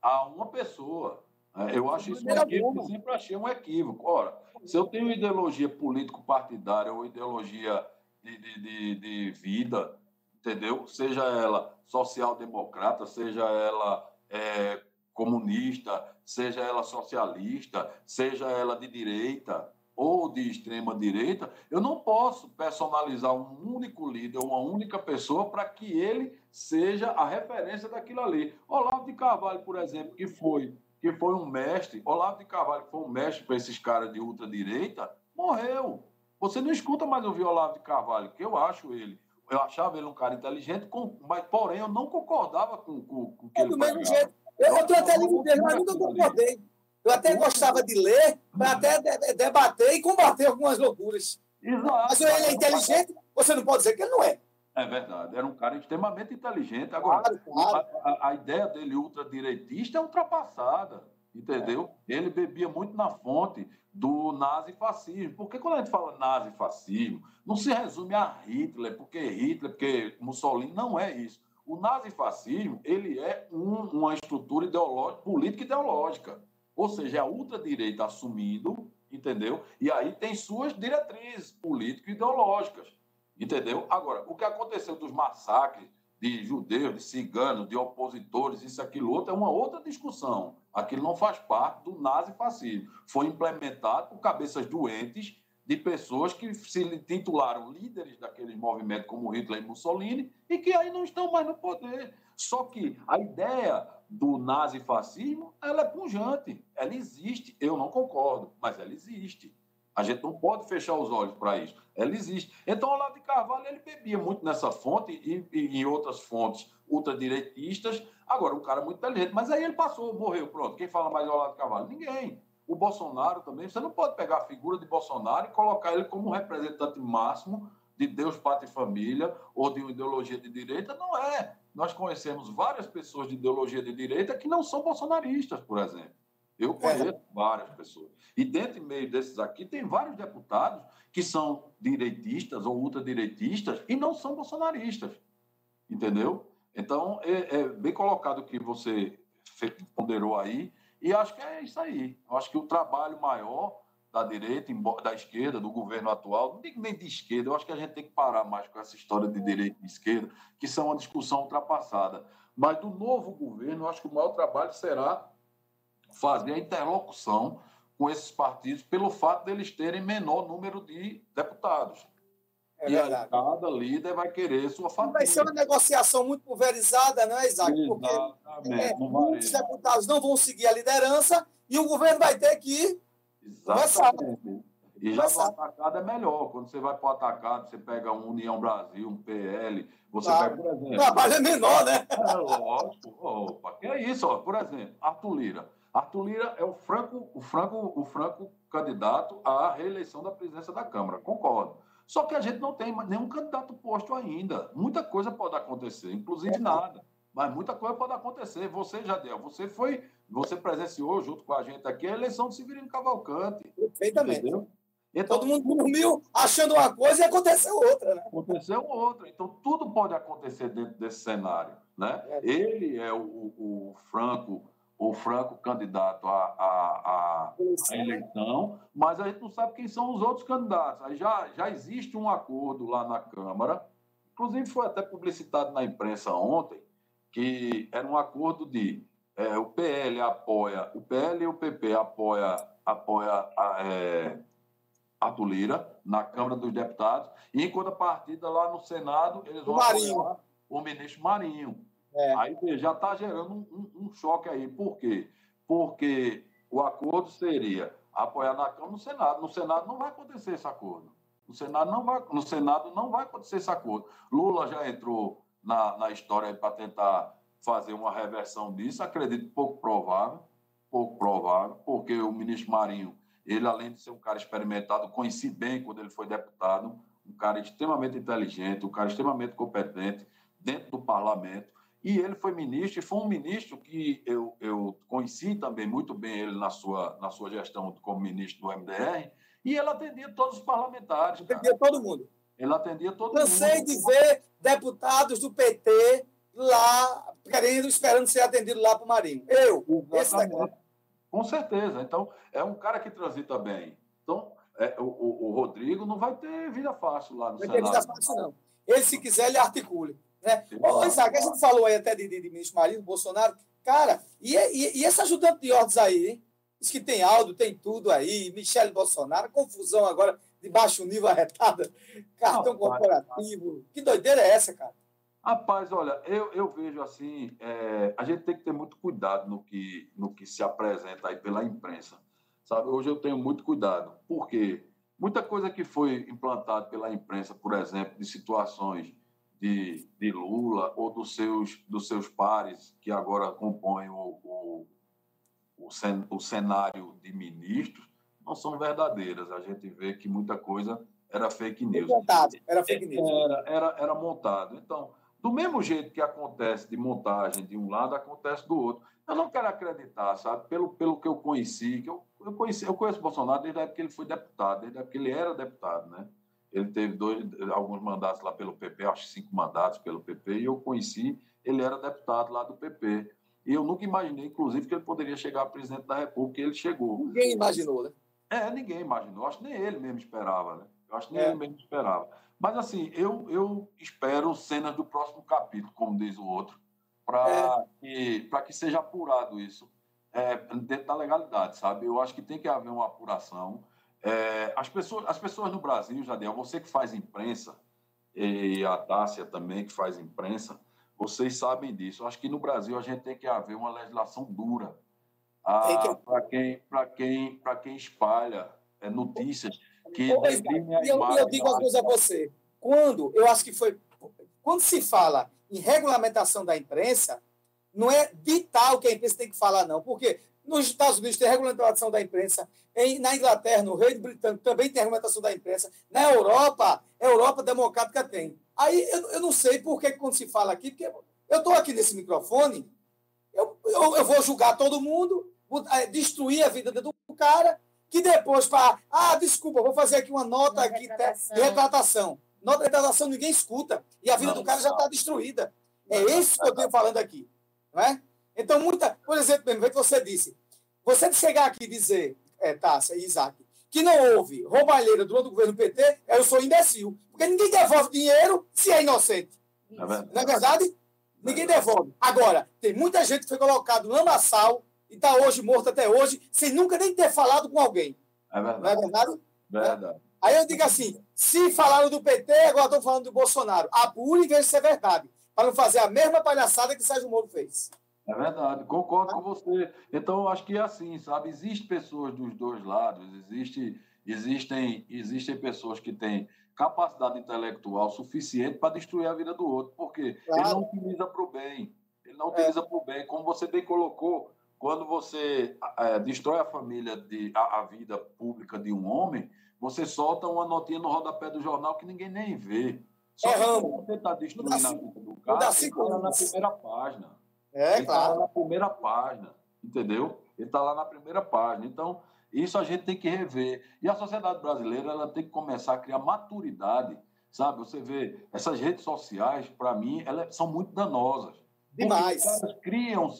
a uma pessoa. né? Eu acho isso um equívoco, eu sempre achei um equívoco. Ora, se eu tenho ideologia político-partidária ou ideologia de, de, de, de vida, entendeu? Seja ela social-democrata, seja ela é, comunista, seja ela socialista, seja ela de direita ou de extrema direita, eu não posso personalizar um único líder, uma única pessoa, para que ele seja a referência daquilo ali. Olavo de Carvalho, por exemplo, que foi que foi um mestre, Olavo de Carvalho, que foi um mestre para esses caras de ultradireita, morreu. Você não escuta mais ouvir Olavo de Carvalho, que eu acho ele. Eu achava ele um cara inteligente, com, mas porém eu não concordava com, o que É ele do mesmo jeito. Eu, eu tenho até livro dele, mas nunca concordei. Eu até gostava de ler, para até de- debater e combater algumas loucuras. Exato. Mas ele é inteligente, você não pode dizer que ele não é. É verdade, era um cara extremamente inteligente. Agora, Claro, claro. a, a- a ideia dele ultradireitista é ultrapassada, entendeu? Ele bebia muito na fonte do nazifascismo. Porque quando a gente fala nazifascismo, não se resume a Hitler, porque Hitler, porque Mussolini, não é isso. O nazifascismo, ele é um- uma estrutura ideológica, política ideológica. Ou seja, é a ultradireita assumindo, entendeu? E aí tem suas diretrizes político-ideológicas. Entendeu? Agora, o que aconteceu dos massacres de judeus, de ciganos, de opositores, isso, aquilo, outro, é uma outra discussão. Aquilo não faz parte do nazifascismo. Foi implementado por cabeças doentes de pessoas que se titularam líderes daqueles movimentos como Hitler e Mussolini e que aí não estão mais no poder. Só que a ideia do nazifascismo, ela é pujante, ela existe. Eu não concordo, mas ela existe. A gente não pode fechar os olhos para isso. Ela existe. Então, Olavo de Carvalho ele bebia muito nessa fonte e, e em outras fontes ultradireitistas. Agora, um cara muito inteligente. Mas aí ele passou, morreu, pronto. Quem fala mais do Olavo de Carvalho? Ninguém. O Bolsonaro também. Você não pode pegar a figura de Bolsonaro e colocar ele como um representante máximo de Deus, Pátria e Família ou de uma ideologia de direita. Não é. Nós conhecemos várias pessoas de ideologia de direita que não são bolsonaristas, por exemplo. Eu conheço várias pessoas. E dentro e meio desses aqui, tem vários deputados que são direitistas ou ultradireitistas e não são bolsonaristas. Entendeu? Então, é, é bem colocado o que você ponderou aí. E acho que é isso aí. Eu acho que o trabalho maior da direita, da esquerda, do governo atual, não digo nem de esquerda, eu acho que a gente tem que parar mais com essa história de direita e esquerda, que são uma discussão ultrapassada. Mas do novo governo, eu acho que o maior trabalho será fazer a interlocução com esses partidos pelo fato deles terem menor número de deputados. É e verdade. cada líder vai querer sua fatia. Vai ser uma negociação muito pulverizada, não é, Isaac? Porque é, muitos deputados não vão seguir a liderança e o governo vai ter que. Exatamente. E já no atacado é melhor. Quando você vai para o atacado, você pega um União Brasil, um PL, você Claro. pega, por exemplo. Trabalho é menor, né? É lógico. Opa, que é isso, ó. Por exemplo, Arthur Lira. Arthur Lira é o franco, o franco, o franco candidato à reeleição da presidência da Câmara. Concordo. Só que a gente não tem nenhum candidato posto ainda. Muita coisa pode acontecer, inclusive nada. Mas muita coisa pode acontecer. Você, Jadel, você foi, você presenciou junto com a gente aqui a eleição do Severino Cavalcante. Perfeitamente. Entendeu? Então, Todo mundo dormiu achando uma coisa e aconteceu outra, né? aconteceu outra. Então, tudo pode acontecer dentro desse cenário. Né? Ele é o, o franco, o franco candidato à, à, à- à eleição, mas a gente não sabe quem são os outros candidatos. Aí já, já existe um acordo lá na Câmara, inclusive foi até publicitado na imprensa ontem, que era um acordo de é, o PL apoia, o PL e o PP apoia, apoia a, é, Arthur Lira na Câmara dos Deputados, e em contrapartida lá no Senado eles vão O apoiar o ministro Marinho. É. Aí já está gerando um, um- um choque aí. Por quê? Porque o acordo seria apoiar na Câmara no Senado. No Senado não vai acontecer esse acordo. No Senado não vai, no Senado não vai acontecer esse acordo. Lula já entrou na, na história para tentar fazer uma reversão disso. Acredito pouco provável, pouco provável, porque o ministro Marinho, ele além de ser um cara experimentado, conheci bem quando ele foi deputado, um cara extremamente inteligente, um cara extremamente competente dentro do parlamento. E ele foi ministro, e foi um ministro que eu, eu conheci também muito bem ele na sua, na sua gestão como ministro do MDR, e ele atendia todos os parlamentares. cara. Atendia todo mundo. Ele atendia todo Cansei mundo. de ver deputados do PT lá, querendo, esperando ser atendido lá para o Marinho. Eu, esse Exatamente. negócio. Com certeza. Então, é um cara que transita bem. Então, é, o, o- o Rodrigo não vai ter vida fácil lá no Não tem vida Senado. fácil, não. Ele, se quiser, ele articule. Né? Ô, Isaac, a gente falou aí até de, de, de ministro Marinho, Bolsonaro. Cara, e, e, e esse ajudante de ordens aí, hein? Diz que tem áudio, tem tudo aí. Michele Bolsonaro, confusão agora de baixo nível arretada, cartão corporativo. Que doideira é essa, cara? Rapaz, olha, eu, eu vejo assim, é, a gente tem que ter muito cuidado no que, no que se apresenta aí pela imprensa, sabe? Hoje eu tenho muito cuidado, porque muita coisa que foi implantada pela imprensa, por exemplo, de situações de, de Lula ou dos seus, dos seus pares que agora compõem o, o, o, cen, o cenário de ministros, não são verdadeiras. A gente vê que muita coisa era fake news. Montado, era fake news. Era, era, era montado. Então, do mesmo jeito que acontece de montagem de um lado, acontece do outro. Eu não quero acreditar, sabe? Pelo, pelo que eu conheci, que eu, eu, conheci, eu conheço o Bolsonaro desde a época que ele foi deputado, desde a época que ele era deputado, né? Ele teve dois, alguns mandatos lá pelo PP, acho que cinco mandatos pelo PP, e eu conheci, ele era deputado lá do PP. E eu nunca imaginei, inclusive, que ele poderia chegar a presidente da República, e ele chegou. Ninguém imaginou, né? É, ninguém imaginou. Acho que nem ele mesmo esperava, né? Eu acho que nem É. ele mesmo esperava. Mas, assim, eu, eu espero cenas do próximo capítulo, como diz o outro, para que, pra que seja apurado isso é, dentro da legalidade, sabe? Eu acho que tem que haver uma apuração. É, as, pessoas, as pessoas no Brasil, Jadiel, você que faz imprensa, e a Tássia também, que faz imprensa, vocês sabem disso. Eu acho que no Brasil a gente tem que haver uma legislação dura Tem que- para quem, pra quem, pra quem espalha é, notícias que deprimem a E eu, imagem. eu digo uma coisa a você. Quando, eu acho que foi. Quando se fala em regulamentação da imprensa, não é ditar o que a imprensa tem que falar, não. Porque nos Estados Unidos tem regulamentação da imprensa, em, na Inglaterra, no Reino Britânico, também tem regulamentação da imprensa. Na Europa, a Europa democrática tem. Aí eu, eu não sei por que quando se fala aqui, porque eu estou aqui nesse microfone, eu, eu, eu vou julgar todo mundo, vou, eh, destruir a vida do cara, que depois, para. Ah, desculpa, vou fazer aqui uma nota Uma aqui, retratação. de retratação. Nota de retratação ninguém escuta. E a vida Não, do cara já está destruída. É isso que eu estou falando aqui. Não é? Então, muita. Por exemplo, mesmo, que você disse. Você chegar aqui e dizer, é, Tássia e Isaac, que não houve roubalheira durante o governo PT, eu sou imbecil. Porque ninguém devolve dinheiro se é inocente. É verdade. Não é verdade? Ninguém devolve. Agora, tem muita gente que foi colocado no lamaçal e está hoje morto até hoje, sem nunca nem ter falado com alguém. É Não é verdade. verdade? verdade. Aí eu digo assim: se falaram do PT, agora estão falando do Bolsonaro. Apure e veja se é verdade. Para não fazer a mesma palhaçada que Sérgio Moro fez. É verdade, concordo com você. Então, acho que é assim, sabe? Existem pessoas dos dois lados, existe, existem, existem pessoas que têm capacidade intelectual suficiente para destruir a vida do outro, porque Claro. ele não utiliza para o bem. Ele não utiliza para o bem. Como você bem colocou, quando você eh, destrói a família, de, a, a vida pública de um homem, você solta uma notinha no rodapé do jornal que ninguém nem vê. Só que Erramos. quando você está destruindo a vida do cara, ele tá lá na primeira página. É, Ele está lá claro. na primeira página, entendeu? Ele está lá na primeira página. Então, isso a gente tem que rever. E a sociedade brasileira ela tem que começar a criar maturidade, sabe? Você vê, essas redes sociais, para mim, elas são muito danosas. Demais. os caras criam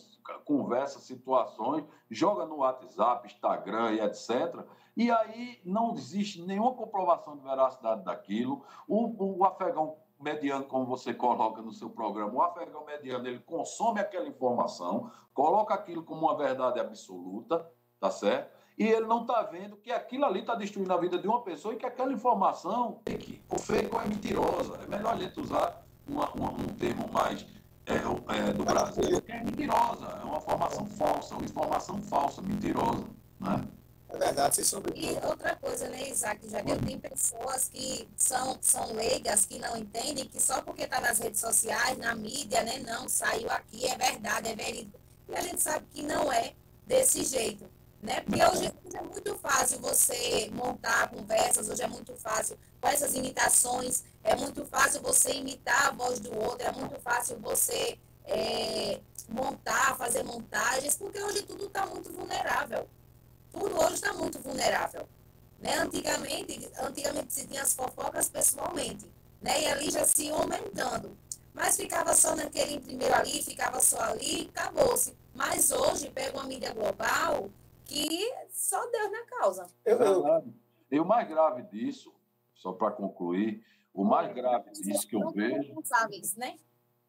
conversas, situações, joga no WhatsApp, Instagram e etc. E aí não existe nenhuma comprovação de veracidade daquilo. O, o afegão mediano, como você coloca no seu programa, o afegão mediano, ele consome aquela informação, coloca aquilo como uma verdade absoluta, tá certo? E ele não está vendo que aquilo ali está destruindo a vida de uma pessoa e que aquela informação, fake, o fake é mentirosa. É melhor a gente usar uma- uma- um termo mais é, é, do Brasil, que é mentirosa. É uma informação falsa, uma informação falsa, mentirosa. Né? É verdade, sem sombra. E outra coisa, né, Isaac, já que tem pessoas que são, são leigas, que não entendem que só porque está nas redes sociais, na mídia, né, não, saiu aqui, é verdade, é verídico. E a gente sabe que não é desse jeito, né? Porque hoje é muito fácil você montar conversas, hoje é muito fácil com essas imitações, é muito fácil você imitar a voz do outro, é muito fácil você é, montar, fazer montagens, porque hoje tudo está muito vulnerável tudo hoje está muito vulnerável. Né? Antigamente, antigamente se tinha as fofocas pessoalmente, né? e ali já se aumentando. Mas ficava só naquele primeiro ali, ficava só ali, acabou-se. Mas hoje pega uma mídia global que só Deus na causa. Eu, eu, Verdade. E o mais grave disso, só para concluir, o mais grave disso que eu vejo né?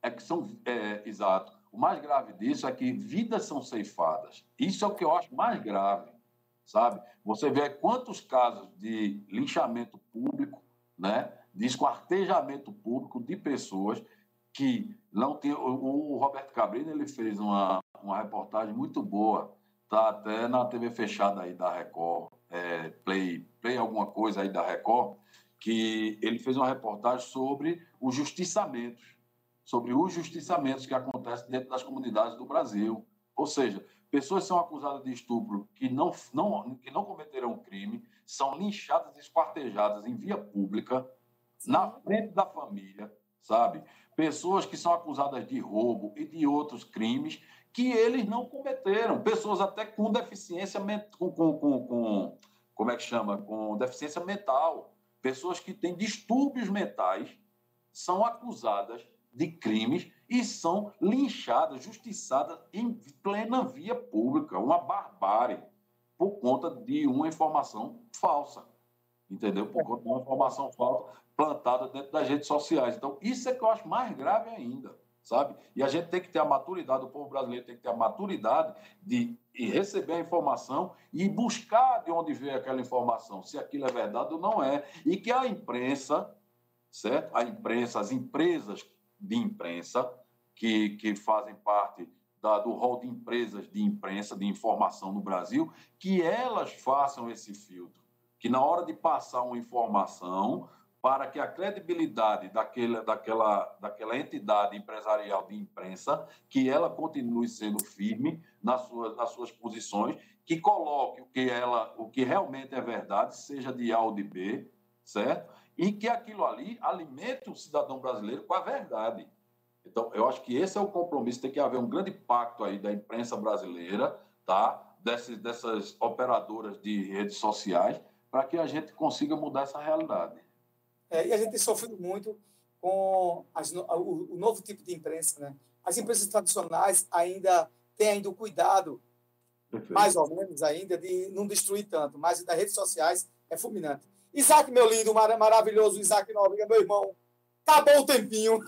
é que são. É, exato. O mais grave disso é que vidas são ceifadas. Isso é o que eu acho mais grave, sabe? Você vê quantos casos de linchamento público, né? de esquartejamento público de pessoas que não tem. O, o Roberto Cabrini ele fez uma, uma reportagem muito boa, tá até na TV fechada aí da Record, é, Play, Play alguma coisa aí da Record, que ele fez uma reportagem sobre os justiçamentos, sobre os justiçamentos que acontecem dentro das comunidades do Brasil. Ou seja, pessoas são acusadas de estupro que não, não, que não cometeram crime, são linchadas e esquartejadas em via pública, na frente da família, sabe? Pessoas que são acusadas de roubo e de outros crimes que eles não cometeram. Pessoas até com deficiência com, com, com, com como é que chama? Com deficiência mental. Pessoas que têm distúrbios mentais são acusadas de crimes e são linchadas, justiçadas em plena via pública. Uma barbárie por conta de uma informação falsa. Entendeu? Por conta de uma informação falsa plantada dentro das redes sociais. Então, isso é que eu acho mais grave ainda, sabe? E a gente tem que ter a maturidade, o povo brasileiro tem que ter a maturidade de receber a informação e buscar de onde veio aquela informação, se aquilo é verdade ou não é. E que a imprensa, certo? A imprensa, as empresas de imprensa, que, que fazem parte da, do rol de empresas de imprensa, de informação no Brasil, que elas façam esse filtro. Que na hora de passar uma informação, para que a credibilidade daquele, daquela, daquela entidade empresarial de imprensa, que ela continue sendo firme nas suas, nas suas posições, que coloque o que, ela, o que realmente é verdade, seja de A ou de B, certo? E que aquilo ali alimente o cidadão brasileiro com a verdade. Então, eu acho que esse é o compromisso, tem que haver um grande pacto aí da imprensa brasileira, tá? Dessas, dessas operadoras de redes sociais, para que a gente consiga mudar essa realidade. É, e a gente tem sofrido muito com as, o, o, novo tipo de imprensa. Né? As empresas tradicionais ainda têm ainda o cuidado, Perfeito. mais ou menos ainda, de não destruir tanto, mas das redes sociais é fulminante. Isaac, meu lindo, mar maravilhoso, Isaac Nóbrega, meu irmão, acabou o tempinho.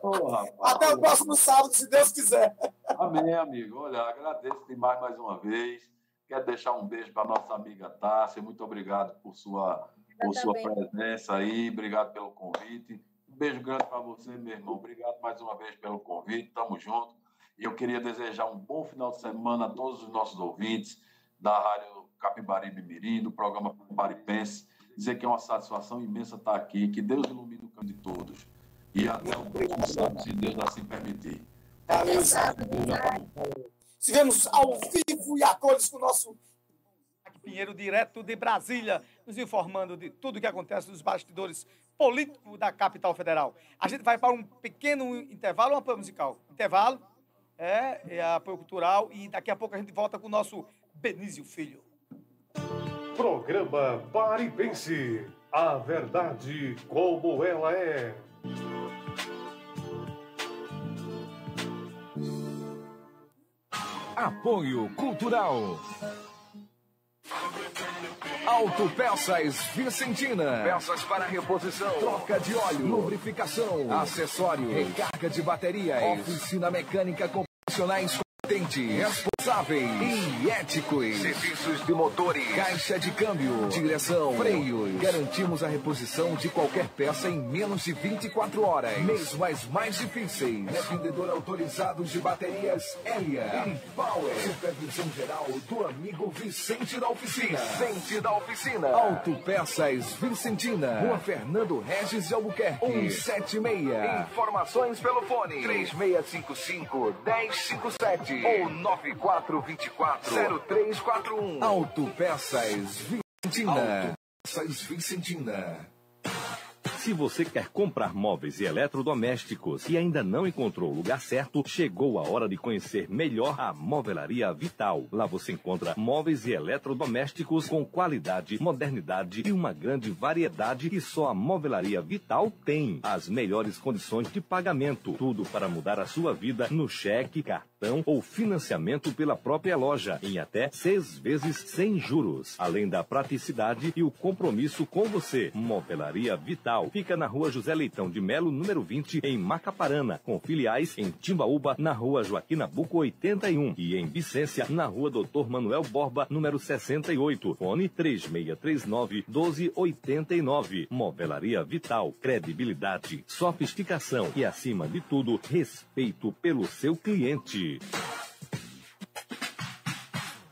Oh, Até o próximo sábado, se Deus quiser. Amém, amigo. Olha, agradeço demais mais uma vez. Quero deixar um beijo para nossa amiga Tássia. Muito obrigado por sua por sua presença aí, obrigado pelo convite. Um beijo grande para você, meu irmão. Obrigado mais uma vez pelo convite, tamo junto. E eu queria desejar um bom final de semana a todos os nossos ouvintes da Rádio Capibaribe Mirim, do programa Capibaripense. Dizer que é uma satisfação imensa estar aqui, que Deus ilumine o caminho de todos. E até o próximo sábado, se Deus assim permitir. Valeu, Estivemos ao vivo e a cores com o nosso Pinheiro, direto de Brasília, nos informando de tudo o que acontece nos bastidores políticos da capital federal. A gente vai para um pequeno intervalo, um apoio musical. Intervalo, é, é apoio cultural, e daqui a pouco a gente volta com o nosso Benício Filho. Programa Pare e Pense. A verdade como ela é. Apoio Cultural. Autopeças Vicentina. Peças para reposição, troca de óleo, lubrificação, acessório, recarga de baterias, oficina mecânica com profissionais competentes responsáveis e éticos. Serviços de motores, caixa de câmbio, direção, freios. Garantimos a reposição de qualquer peça em menos de 24 horas. Mesmo as mais difíceis. É vendedor autorizado de baterias Elia e Power. Supervisão geral do amigo Vicente da Oficina. Vicente da Oficina. Autopeças Vicentina. Rua Fernando Regis de Albuquerque. 176. Informações pelo fone 3655 1057 ou 94 0424 0341. Autopeças Vicentina. Autopeças Vicentina. Se você quer comprar móveis e eletrodomésticos e ainda não encontrou o lugar certo, chegou a hora de conhecer melhor a Movelaria Vital. Lá você encontra móveis e eletrodomésticos com qualidade, modernidade e uma grande variedade que só a Movelaria Vital tem. As melhores condições de pagamento, tudo para mudar a sua vida no cheque, cartão cartão ou financiamento pela própria loja, em até seis vezes sem juros. Além da praticidade e o compromisso com você. Movelaria Vital fica na rua José Leitão de Melo, número 20, em Macaparana, com filiais em Timbaúba, na rua Joaquim Nabuco 81 e em Vicência, na rua Doutor Manuel Borba, número 68. Fone 3639 1289. Movelaria Vital, credibilidade, sofisticação e, acima de tudo, respeito pelo seu cliente.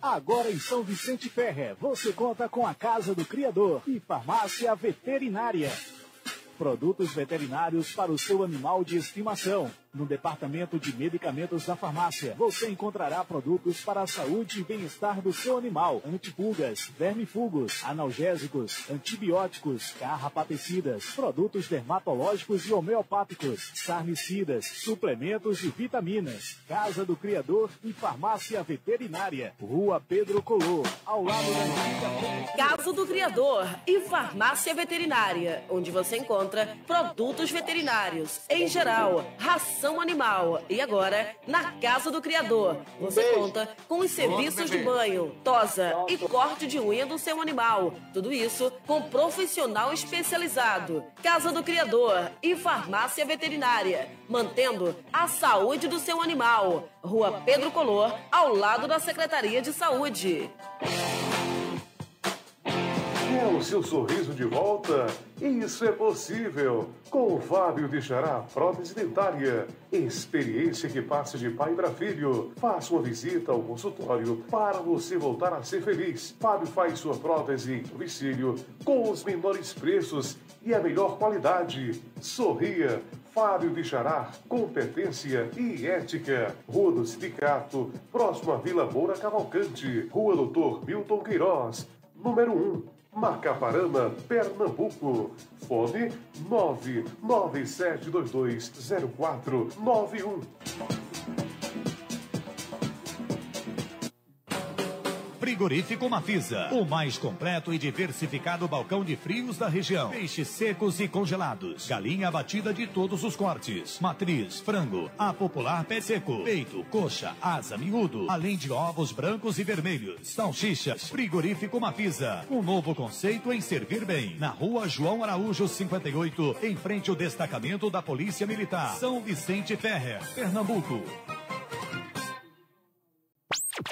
Agora em São Vicente Ferre, você conta com a Casa do Criador e Farmácia Veterinária. Produtos veterinários para o seu animal de estimação. No departamento de medicamentos da farmácia, você encontrará produtos para a saúde e bem-estar do seu animal: antipulgas, vermifugos, analgésicos, antibióticos, carrapaticidas, produtos dermatológicos e homeopáticos, sarnicidas, suplementos e vitaminas. Casa do Criador e Farmácia Veterinária. Rua Pedro Colô, ao lado da Casa do Criador e Farmácia Veterinária, onde você encontra produtos veterinários em geral, ração animal. E agora, na Casa do Criador, você conta com os serviços de banho, tosa e corte de unha do seu animal. Tudo isso com profissional especializado. Casa do Criador e Farmácia Veterinária, mantendo a saúde do seu animal. Rua Pedro Color, ao lado da Secretaria de Saúde. Quer o seu sorriso de volta? Isso é possível! Com o Fábio de Xará Prótese Dentária. Experiência que passa de pai para filho. Faça uma visita ao consultório para você voltar a ser feliz. Fábio faz sua prótese em domicílio com os menores preços e a melhor qualidade. Sorria! Fábio de Xará, competência e ética. Rua do Sindicato, próximo à Vila Moura Cavalcante. Rua Doutor Milton Queiroz, número 1. Macaparana, Pernambuco. Fone 997220491. Frigorífico Mafisa, o mais completo e diversificado balcão de frios da região. Peixes secos e congelados, galinha abatida de todos os cortes, matriz, frango, a popular pé seco, peito, coxa, asa, miúdo, além de ovos brancos e vermelhos, salsichas. Frigorífico Mafisa, um novo conceito em servir bem. Na rua João Araújo 58, em frente ao destacamento da Polícia Militar, São Vicente Ferrer, Pernambuco.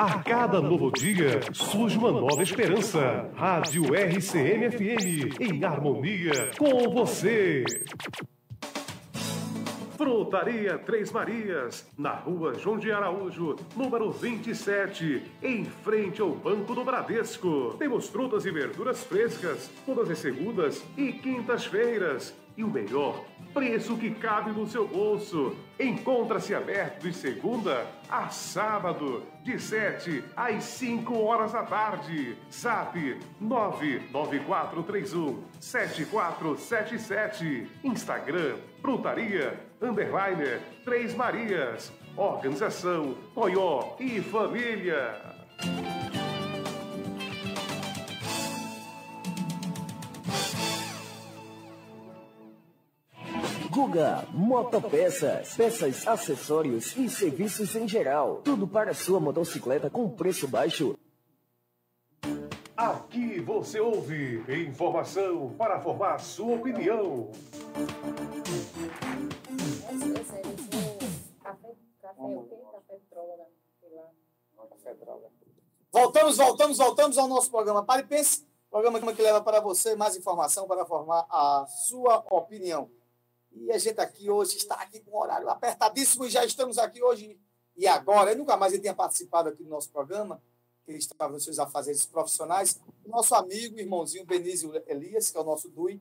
A cada novo dia surge uma nova esperança. Rádio RCM-FM, em harmonia com você. Frutaria Três Marias, na rua João de Araújo, número 27, em frente ao Banco do Bradesco. Temos frutas e verduras frescas, todas as segundas e quintas-feiras. E o melhor, preço que cabe no seu bolso. Encontra-se aberto de segunda a sábado, de 7 às 5 horas da tarde. Zap 99431 7477. Instagram Frutaria Underliner Três Marias. Organização Toyó e Família. Guga Motopeças, peças, acessórios e serviços em geral. Tudo para sua motocicleta com preço baixo. Aqui você ouve informação para formar sua opinião. Voltamos, voltamos, voltamos ao nosso programa Pare e Pense, programa que leva para você mais informação para formar a sua opinião. E a gente aqui hoje está aqui com um horário apertadíssimo e já estamos aqui hoje e agora. Eu nunca mais ele tinha participado aqui do nosso programa, que ele estava nos seus afazeres profissionais. Nosso amigo, irmãozinho Benício Elias, que é o nosso DUI,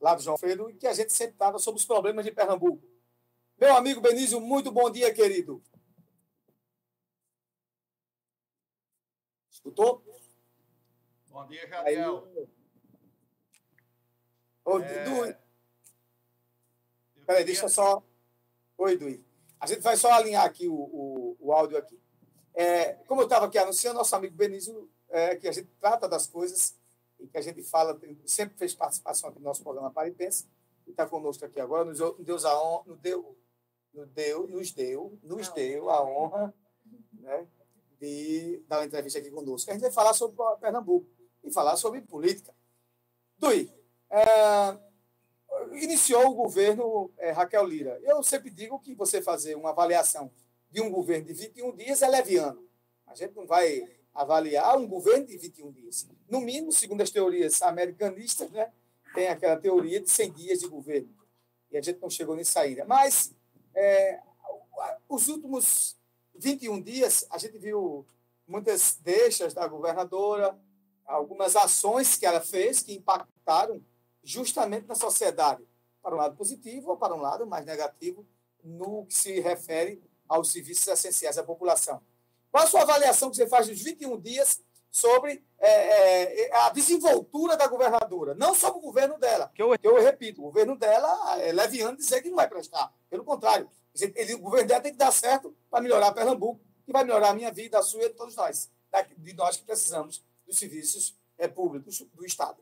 lá do João Freire, e que a gente sempre estava sobre os problemas de Pernambuco. Meu amigo Benício, muito bom dia, querido. Escutou? Bom dia, Jadiel. Ô, É. Peraí, deixa eu só. Oi, Dui. A gente vai só alinhar aqui o, o, o áudio aqui. É, como eu estava aqui anunciando, nosso amigo Benício, é, que a gente trata das coisas e que a gente fala, sempre fez participação aqui no nosso programa Para e está conosco aqui agora, nos deu, a hon- nos deu, nos deu, nos deu, nos deu a honra né, de dar uma entrevista aqui conosco. A gente vai falar sobre Pernambuco e falar sobre política. Dui, é, iniciou o governo é, Raquel Lira. Eu sempre digo que você fazer uma avaliação de um governo de 21 dias é leviano. A gente não vai avaliar um governo de 21 dias. No mínimo, segundo as teorias americanistas, né, tem aquela teoria de 100 dias de governo. E a gente não chegou nisso ainda. Mas é, os últimos 21 dias, a gente viu muitas deixas da governadora, algumas ações que ela fez que impactaram justamente na sociedade, para um lado positivo ou para um lado mais negativo, no que se refere aos serviços essenciais à população. Qual a sua avaliação que você faz dos 21 dias sobre é, é, a desenvoltura da governadora? Não sobre o governo dela, que eu, eu repito, o governo dela é leviano dizer que não vai prestar. Pelo contrário, ele, o governo dela tem que dar certo para melhorar Pernambuco, e vai melhorar a minha vida, a sua e de todos nós, de nós que precisamos dos serviços é, públicos do Estado.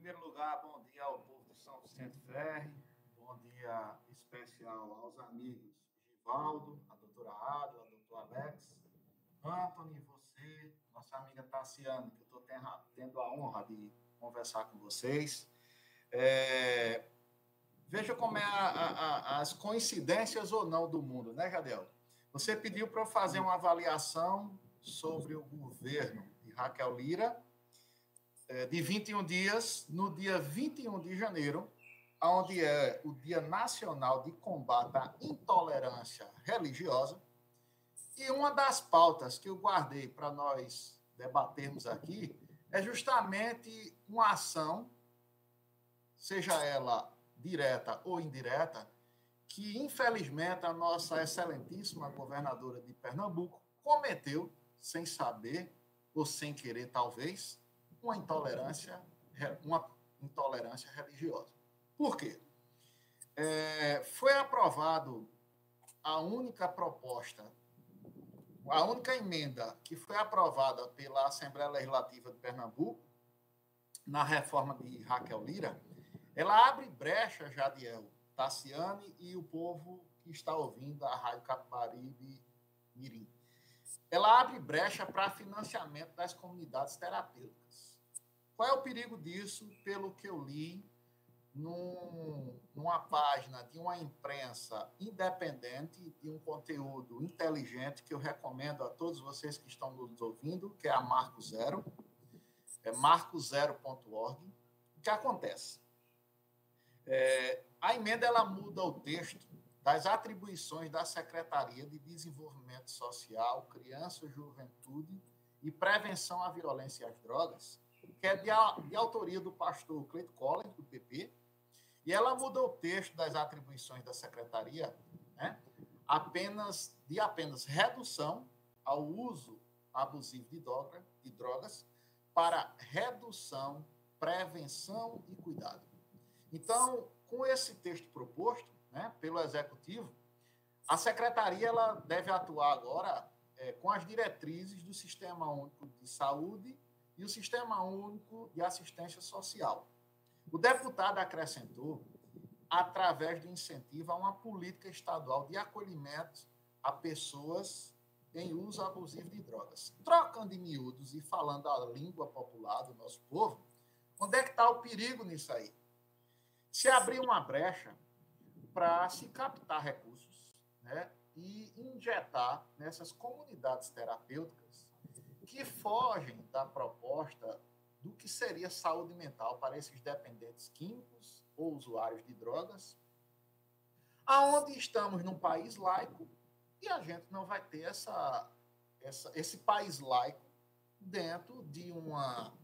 Primeiro lugar, bom dia ao povo de São Vicente Ferre, bom dia especial aos amigos Givaldo, a doutora Ada, a doutor Alex, Anthony, você, nossa amiga Tassiane, que eu estou tendo a honra de conversar com vocês. É, veja como é a, a, as coincidências ou não do mundo, né, Jadel? Você pediu para eu fazer uma avaliação sobre o governo de Raquel Lira, é, de 21 dias, no dia 21 de janeiro, onde é o Dia Nacional de Combate à Intolerância Religiosa. E uma das pautas que eu guardei para nós debatermos aqui é justamente uma ação, seja ela direta ou indireta, que infelizmente a nossa excelentíssima governadora de Pernambuco cometeu, sem saber ou sem querer talvez, uma intolerância, uma intolerância religiosa. Por quê? É, foi aprovado a única proposta, a única emenda que foi aprovada pela Assembleia Legislativa de Pernambuco, na reforma de Raquel Lira, ela abre brecha, Jadiel, Tassiane e o povo que está ouvindo a Rádio Capibaribe Mirim. Ela abre brecha para financiamento das comunidades terapêuticas. Qual é o perigo disso, pelo que eu li num, numa página de uma imprensa independente, de um conteúdo inteligente, que eu recomendo a todos vocês que estão nos ouvindo, que é a Marco Zero, é marcozero.org. O que acontece? É, a emenda ela muda o texto das atribuições da Secretaria de Desenvolvimento Social, Criança, Juventude e Prevenção à Violência e às Drogas, que é de, de autoria do pastor Cleito Collins, do PP, e ela muda o texto das atribuições da Secretaria né, apenas, de apenas redução ao uso abusivo de, droga, de drogas para redução, prevenção e cuidado. Então, com esse texto proposto né, pelo Executivo, a Secretaria ela deve atuar agora é, com as diretrizes do Sistema Único de Saúde e o Sistema Único de Assistência Social. O deputado acrescentou, através do incentivo a uma política estadual de acolhimento a pessoas em uso abusivo de drogas. Trocando em miúdos e falando a língua popular do nosso povo, onde é que está o perigo nisso aí? se abrir uma brecha para se captar recursos né, e injetar nessas comunidades terapêuticas que fogem da proposta do que seria saúde mental para esses dependentes químicos ou usuários de drogas, aonde estamos num país laico e a gente não vai ter essa, essa, esse país laico dentro de uma,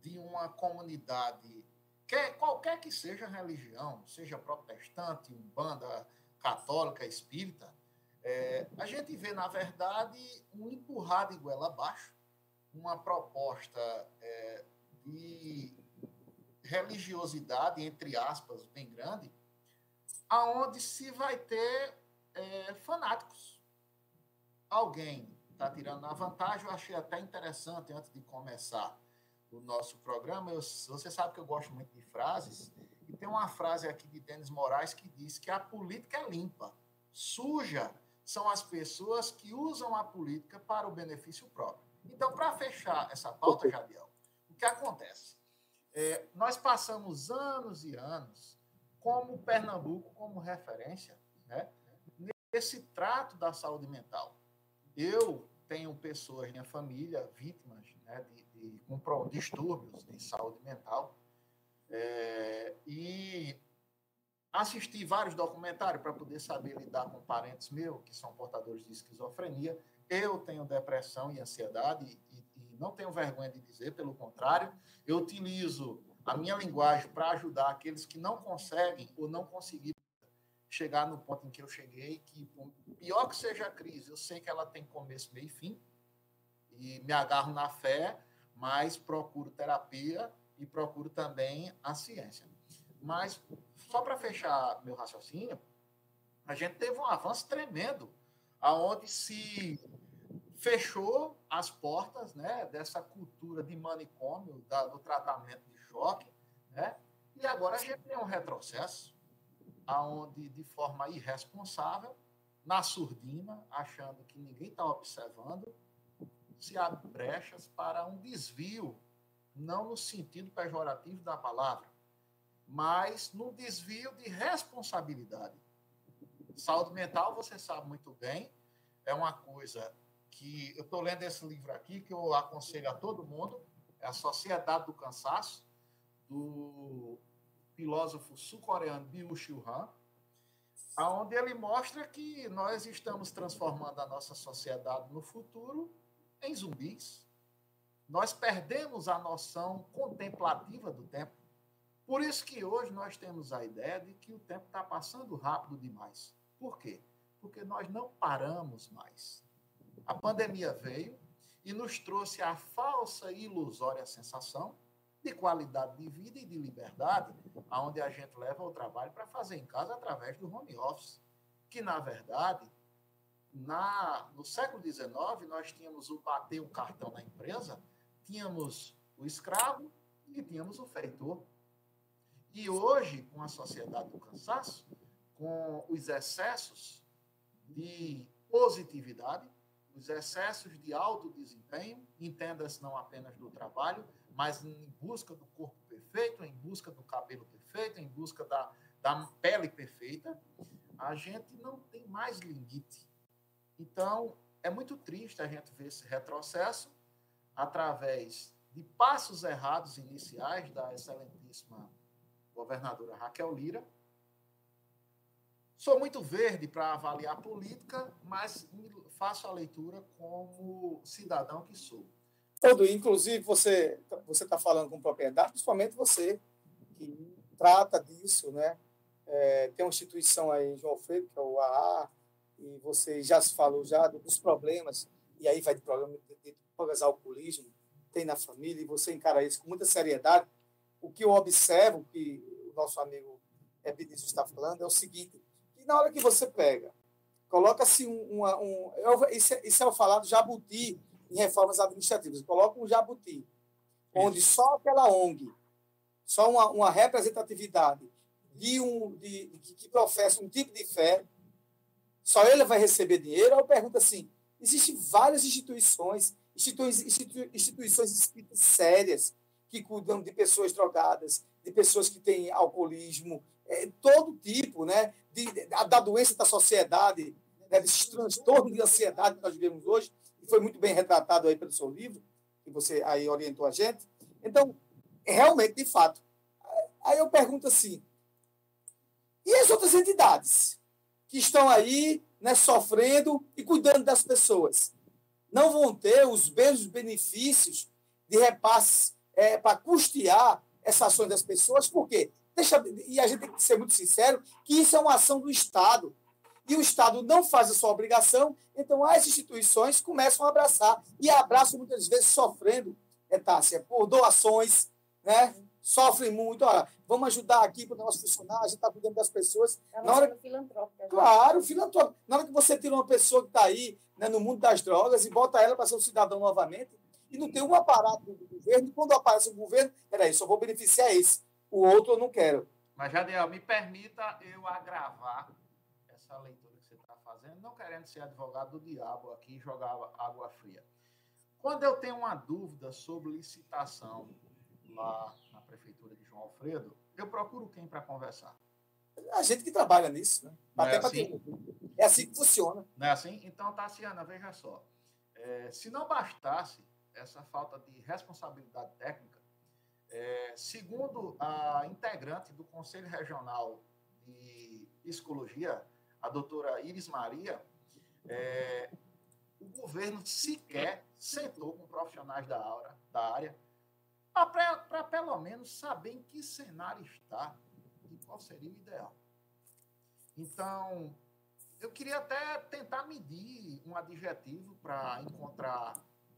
de uma comunidade Quer, qualquer que seja a religião, seja protestante, umbanda, católica, espírita, é, a gente vê, na verdade, um empurrar de goela abaixo, uma proposta é, de religiosidade, entre aspas, bem grande, aonde se vai ter é, fanáticos. Alguém está tirando a vantagem, eu achei até interessante, antes de começar, o nosso programa, eu, você sabe que eu gosto muito de frases, e tem uma frase aqui de Denis Moraes que diz que a política é limpa, suja, são as pessoas que usam a política para o benefício próprio. Então, para fechar essa pauta, Jadiel, o que acontece? É, nós passamos anos e anos como Pernambuco como referência né, nesse trato da saúde mental. Eu tenho pessoas, minha família, vítimas né, de, de, com distúrbios de saúde mental. É, e assisti vários documentários para poder saber lidar com parentes meus que são portadores de esquizofrenia. Eu tenho depressão e ansiedade e, e não tenho vergonha de dizer, pelo contrário, eu utilizo a minha linguagem para ajudar aqueles que não conseguem ou não conseguiram chegar no ponto em que eu cheguei, que pior que seja a crise, eu sei que ela tem começo, meio e fim, e me agarro na fé, mas procuro terapia e procuro também a ciência. Mas, só para fechar meu raciocínio, a gente teve um avanço tremendo, aonde se fechou as portas né, dessa cultura de manicômio, da, do tratamento de choque, né, e agora a gente tem um retrocesso aonde de forma irresponsável, na surdina, achando que ninguém está observando, se abre brechas para um desvio, não no sentido pejorativo da palavra, mas no desvio de responsabilidade. Saúde mental, você sabe muito bem, é uma coisa que eu estou lendo esse livro aqui, que eu aconselho a todo mundo, é a Sociedade do Cansaço, do filósofo sul-coreano Byung-Chul Han, onde ele mostra que nós estamos transformando a nossa sociedade no futuro em zumbis. Nós perdemos a noção contemplativa do tempo. Por isso que hoje nós temos a ideia de que o tempo está passando rápido demais. Por quê? Porque nós não paramos mais. A pandemia veio e nos trouxe a falsa e ilusória sensação de qualidade de vida e de liberdade, aonde a gente leva o trabalho para fazer em casa através do home office, que na verdade, na no século XIX nós tínhamos o bater o cartão na empresa, tínhamos o escravo e tínhamos o feitor. E hoje, com a sociedade do cansaço, com os excessos de positividade, os excessos de alto desempenho, entenda-se não apenas do trabalho, mas em busca do corpo perfeito, em busca do cabelo perfeito, em busca da, da pele perfeita, a gente não tem mais limite. Então, é muito triste a gente ver esse retrocesso através de passos errados iniciais da excelentíssima governadora Raquel Lira. Sou muito verde para avaliar política, mas faço a leitura como cidadão que sou. Todo, inclusive, você você está falando com propriedade, principalmente você que trata disso, né? É, tem uma instituição aí João Alfredo, que é o AA, e você já se falou já dos problemas, e aí vai de problema de, de drogas, alcoolismo, tem na família, e você encara isso com muita seriedade. O que eu observo, que o nosso amigo Ebenício está falando, é o seguinte, que na hora que você pega, coloca-se um, uma, um... Isso é, isso é o falado jabuti, em reformas administrativas. Coloca um jabuti, onde só aquela ONG, só uma, uma representatividade de um de, de, que professa um tipo de fé, só ele vai receber dinheiro. Eu pergunto assim: existem várias instituições, instituições, institui, instituições sérias que cuidam de pessoas drogadas, de pessoas que têm alcoolismo, é, todo tipo, né, de, de, da doença da sociedade, né, desses transtornos de ansiedade que nós vivemos hoje foi muito bem retratado aí pelo seu livro, que você aí orientou a gente. Então, realmente, de fato. Aí eu pergunto assim: e as outras entidades que estão aí né, sofrendo e cuidando das pessoas? Não vão ter os mesmos benefícios de repasses é, para custear essa ação das pessoas? Por quê? Deixa, e a gente tem que ser muito sincero que isso é uma ação do Estado e o Estado não faz a sua obrigação, então as instituições começam a abraçar, e abraçam muitas vezes sofrendo, é, Tássia, por doações, né? sofrem muito. Olha, vamos ajudar aqui para o nosso funcionar, a gente está cuidando das pessoas. É na hora... filantrópica. Né? Claro, filantrópico. Na hora que você tira uma pessoa que está aí né, no mundo das drogas e bota ela para ser um cidadão novamente, e não tem um aparato do governo, e quando aparece o governo, peraí, só vou beneficiar esse, o outro eu não quero. Mas, Jadiel, me permita eu agravar essa leitura que você está fazendo, não querendo ser advogado do diabo aqui e jogar água fria. Quando eu tenho uma dúvida sobre licitação lá na prefeitura de João Alfredo, eu procuro quem para conversar? A gente que trabalha nisso, né? Não Até é assim? ter- é assim que funciona. Não é assim? Então, Tassiana, veja só. É, se não bastasse essa falta de responsabilidade técnica, é, segundo a integrante do Conselho Regional de Psicologia, a doutora Iris Maria, é, o governo sequer sentou com profissionais da, aura, da área para pelo menos saber em que cenário está e qual seria o ideal. Então, eu queria até tentar medir um adjetivo para encontrar,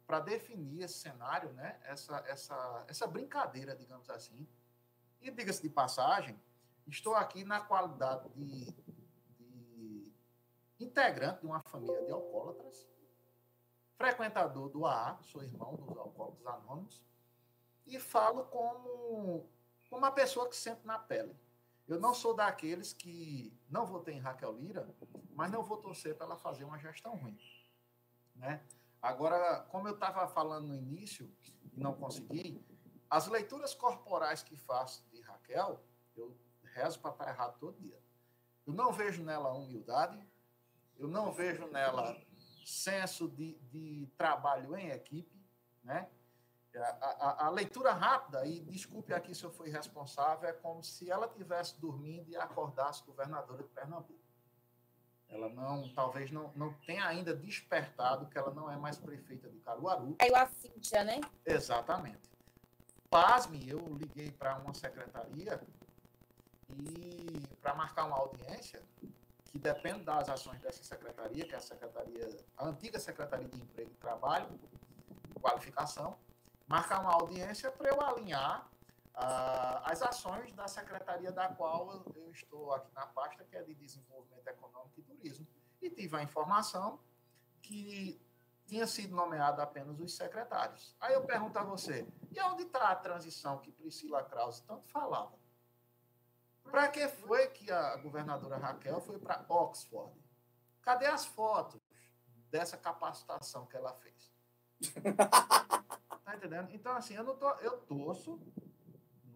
para definir esse cenário, né? essa, essa, essa brincadeira, digamos assim. E diga-se de passagem, estou aqui na qualidade de, de integrante de uma família de alcoólatras, frequentador do AA, sou irmão dos alcoólatras anônimos, e falo como, uma pessoa que sente na pele. Eu não sou daqueles que não votei em Raquel Lira, mas não vou torcer para ela fazer uma gestão ruim. Né? Agora, como eu estava falando no início e não consegui, as leituras corporais que faço de Raquel, eu rezo para estar errado todo dia. Eu não vejo nela humildade, eu não vejo nela senso de, de trabalho em equipe, né? A, a- a leitura rápida, e desculpe aqui se eu fui responsável, é como se ela tivesse dormindo e acordasse governadora de Pernambuco. Ela não, talvez não, não tenha ainda despertado que ela não é mais prefeita de Caruaru. Caiu a ficha, né? Exatamente. Pasme, eu liguei para uma secretaria e para marcar uma audiência, que depende das ações dessa secretaria, que é a secretaria, a antiga Secretaria de Emprego e Trabalho, qualificação, marcar uma audiência para eu alinhar ah, as ações da secretaria da qual eu, estou aqui na pasta, que é de Desenvolvimento Econômico e Turismo. E tive a informação que tinha sido nomeado apenas os secretários. Aí eu pergunto a você, e onde está a transição que Priscila Krause tanto falava? Para que foi que a governadora Raquel foi para Oxford? Cadê as fotos dessa capacitação que ela fez? Tá entendendo? Então, assim, eu não tô, eu torço,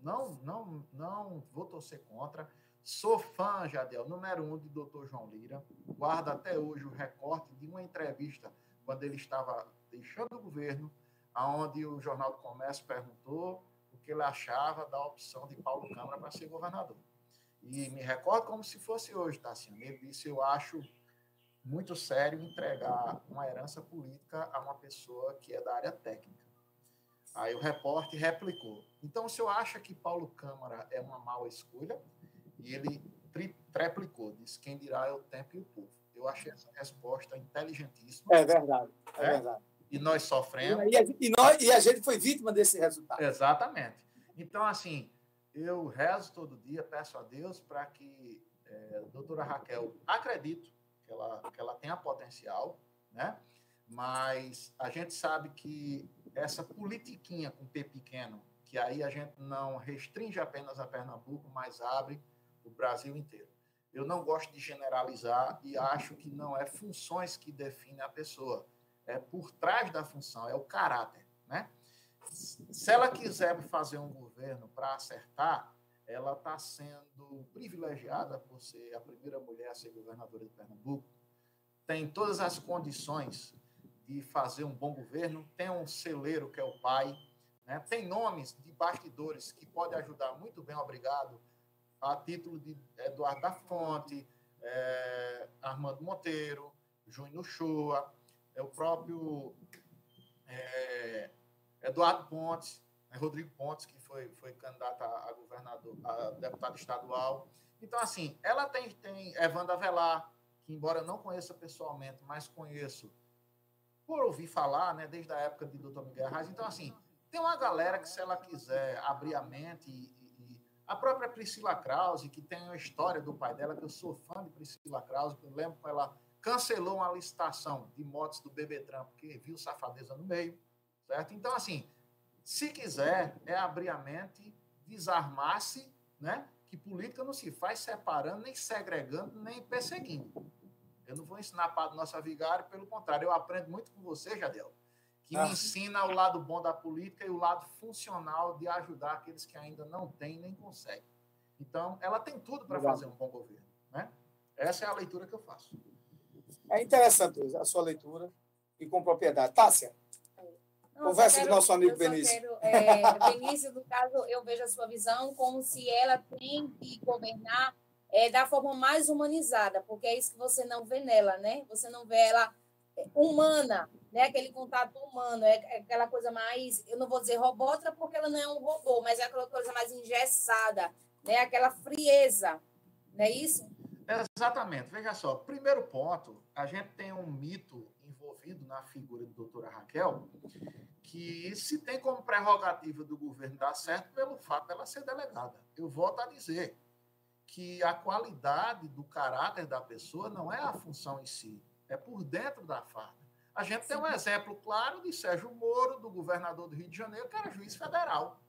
não, não, não vou torcer contra. Sou fã, Jadel, número um de Dr. João Lira. Guardo até hoje o recorte de uma entrevista quando ele estava deixando o governo, aonde o Jornal do Comércio perguntou o que ele achava da opção de Paulo Câmara para ser governador. E me recordo como se fosse hoje, tá assim. Ele disse: Eu acho muito sério entregar uma herança política a uma pessoa que é da área técnica. Aí o repórter replicou. Então, o senhor acha que Paulo Câmara é uma mala escolha? E ele tri- triplicou, disse: quem dirá é o tempo e o povo. Eu achei essa resposta inteligentíssima. É verdade, é, É? verdade. E nós sofremos. E a, gente- e nós, e a gente foi vítima desse resultado. Exatamente. Então, assim, eu rezo todo dia, peço a Deus para que eh, a doutora Raquel, acredito que ela, que ela tenha potencial, né? Mas a gente sabe que essa politiquinha com P pequeno, que aí a gente não restringe apenas a Pernambuco, mas abre o Brasil inteiro. Eu não gosto de generalizar e acho que não é funções que definem a pessoa, é por trás da função, é o caráter, né? se ela quiser fazer um governo para acertar, ela está sendo privilegiada por ser a primeira mulher a ser governadora de Pernambuco, tem todas as condições de fazer um bom governo, tem um celeiro que é o pai, né? tem nomes de bastidores que podem ajudar muito bem, obrigado, a título de Eduardo da Fonte, eh, Armando Monteiro, Júnior Shoa, é o próprio eh, Eduardo Pontes, né, Rodrigo Pontes, que foi, foi candidato a, governador, a deputado estadual. Então, assim, ela tem, tem Evanda Velar, que embora eu não conheça pessoalmente, mas conheço por ouvir falar, né, desde a época de Dr. Miguel Reis. Então, assim, tem uma galera que, se ela quiser abrir a mente, e, e- a própria Priscila Krause, que tem a história do pai dela, que eu sou fã de Priscila Krause, que eu lembro que ela cancelou uma licitação de motos do Bebê Trump, porque viu safadeza no meio, certo? Então, assim, se quiser, é abrir a mente, desarmar-se, né? Que política não se faz separando, nem segregando, nem perseguindo. Eu não vou ensinar Padre Nossa Vigário, pelo contrário, eu aprendo muito com você, Jadel, que Ah. me ensina o lado bom da política e o lado funcional de ajudar aqueles que ainda não têm nem conseguem. Então, ela tem tudo para fazer um bom governo. Né? Essa é a leitura que eu faço. É interessante a sua leitura e com propriedade. Tássia, Não, Conversa só com o nosso amigo Benício. quero, é, Benício, no caso, eu vejo a sua visão como se ela tem que governar é, da forma mais humanizada, porque é isso que você não vê nela, né? Você não vê ela humana, né? Aquele contato humano, é é aquela coisa mais, eu não vou dizer robótica porque ela não é um robô, mas é aquela coisa mais engessada, né? Aquela frieza, não é isso? Exatamente. Veja só, primeiro ponto, a gente tem um mito envolvido na figura de doutora Raquel, que se tem como prerrogativa do governo dar certo pelo fato dela ser delegada. Eu volto a dizer que a qualidade do caráter da pessoa não é a função em si, é por dentro da farda. A gente tem um exemplo claro de Sérgio Moro, do governador do Rio de Janeiro, que era juiz federal.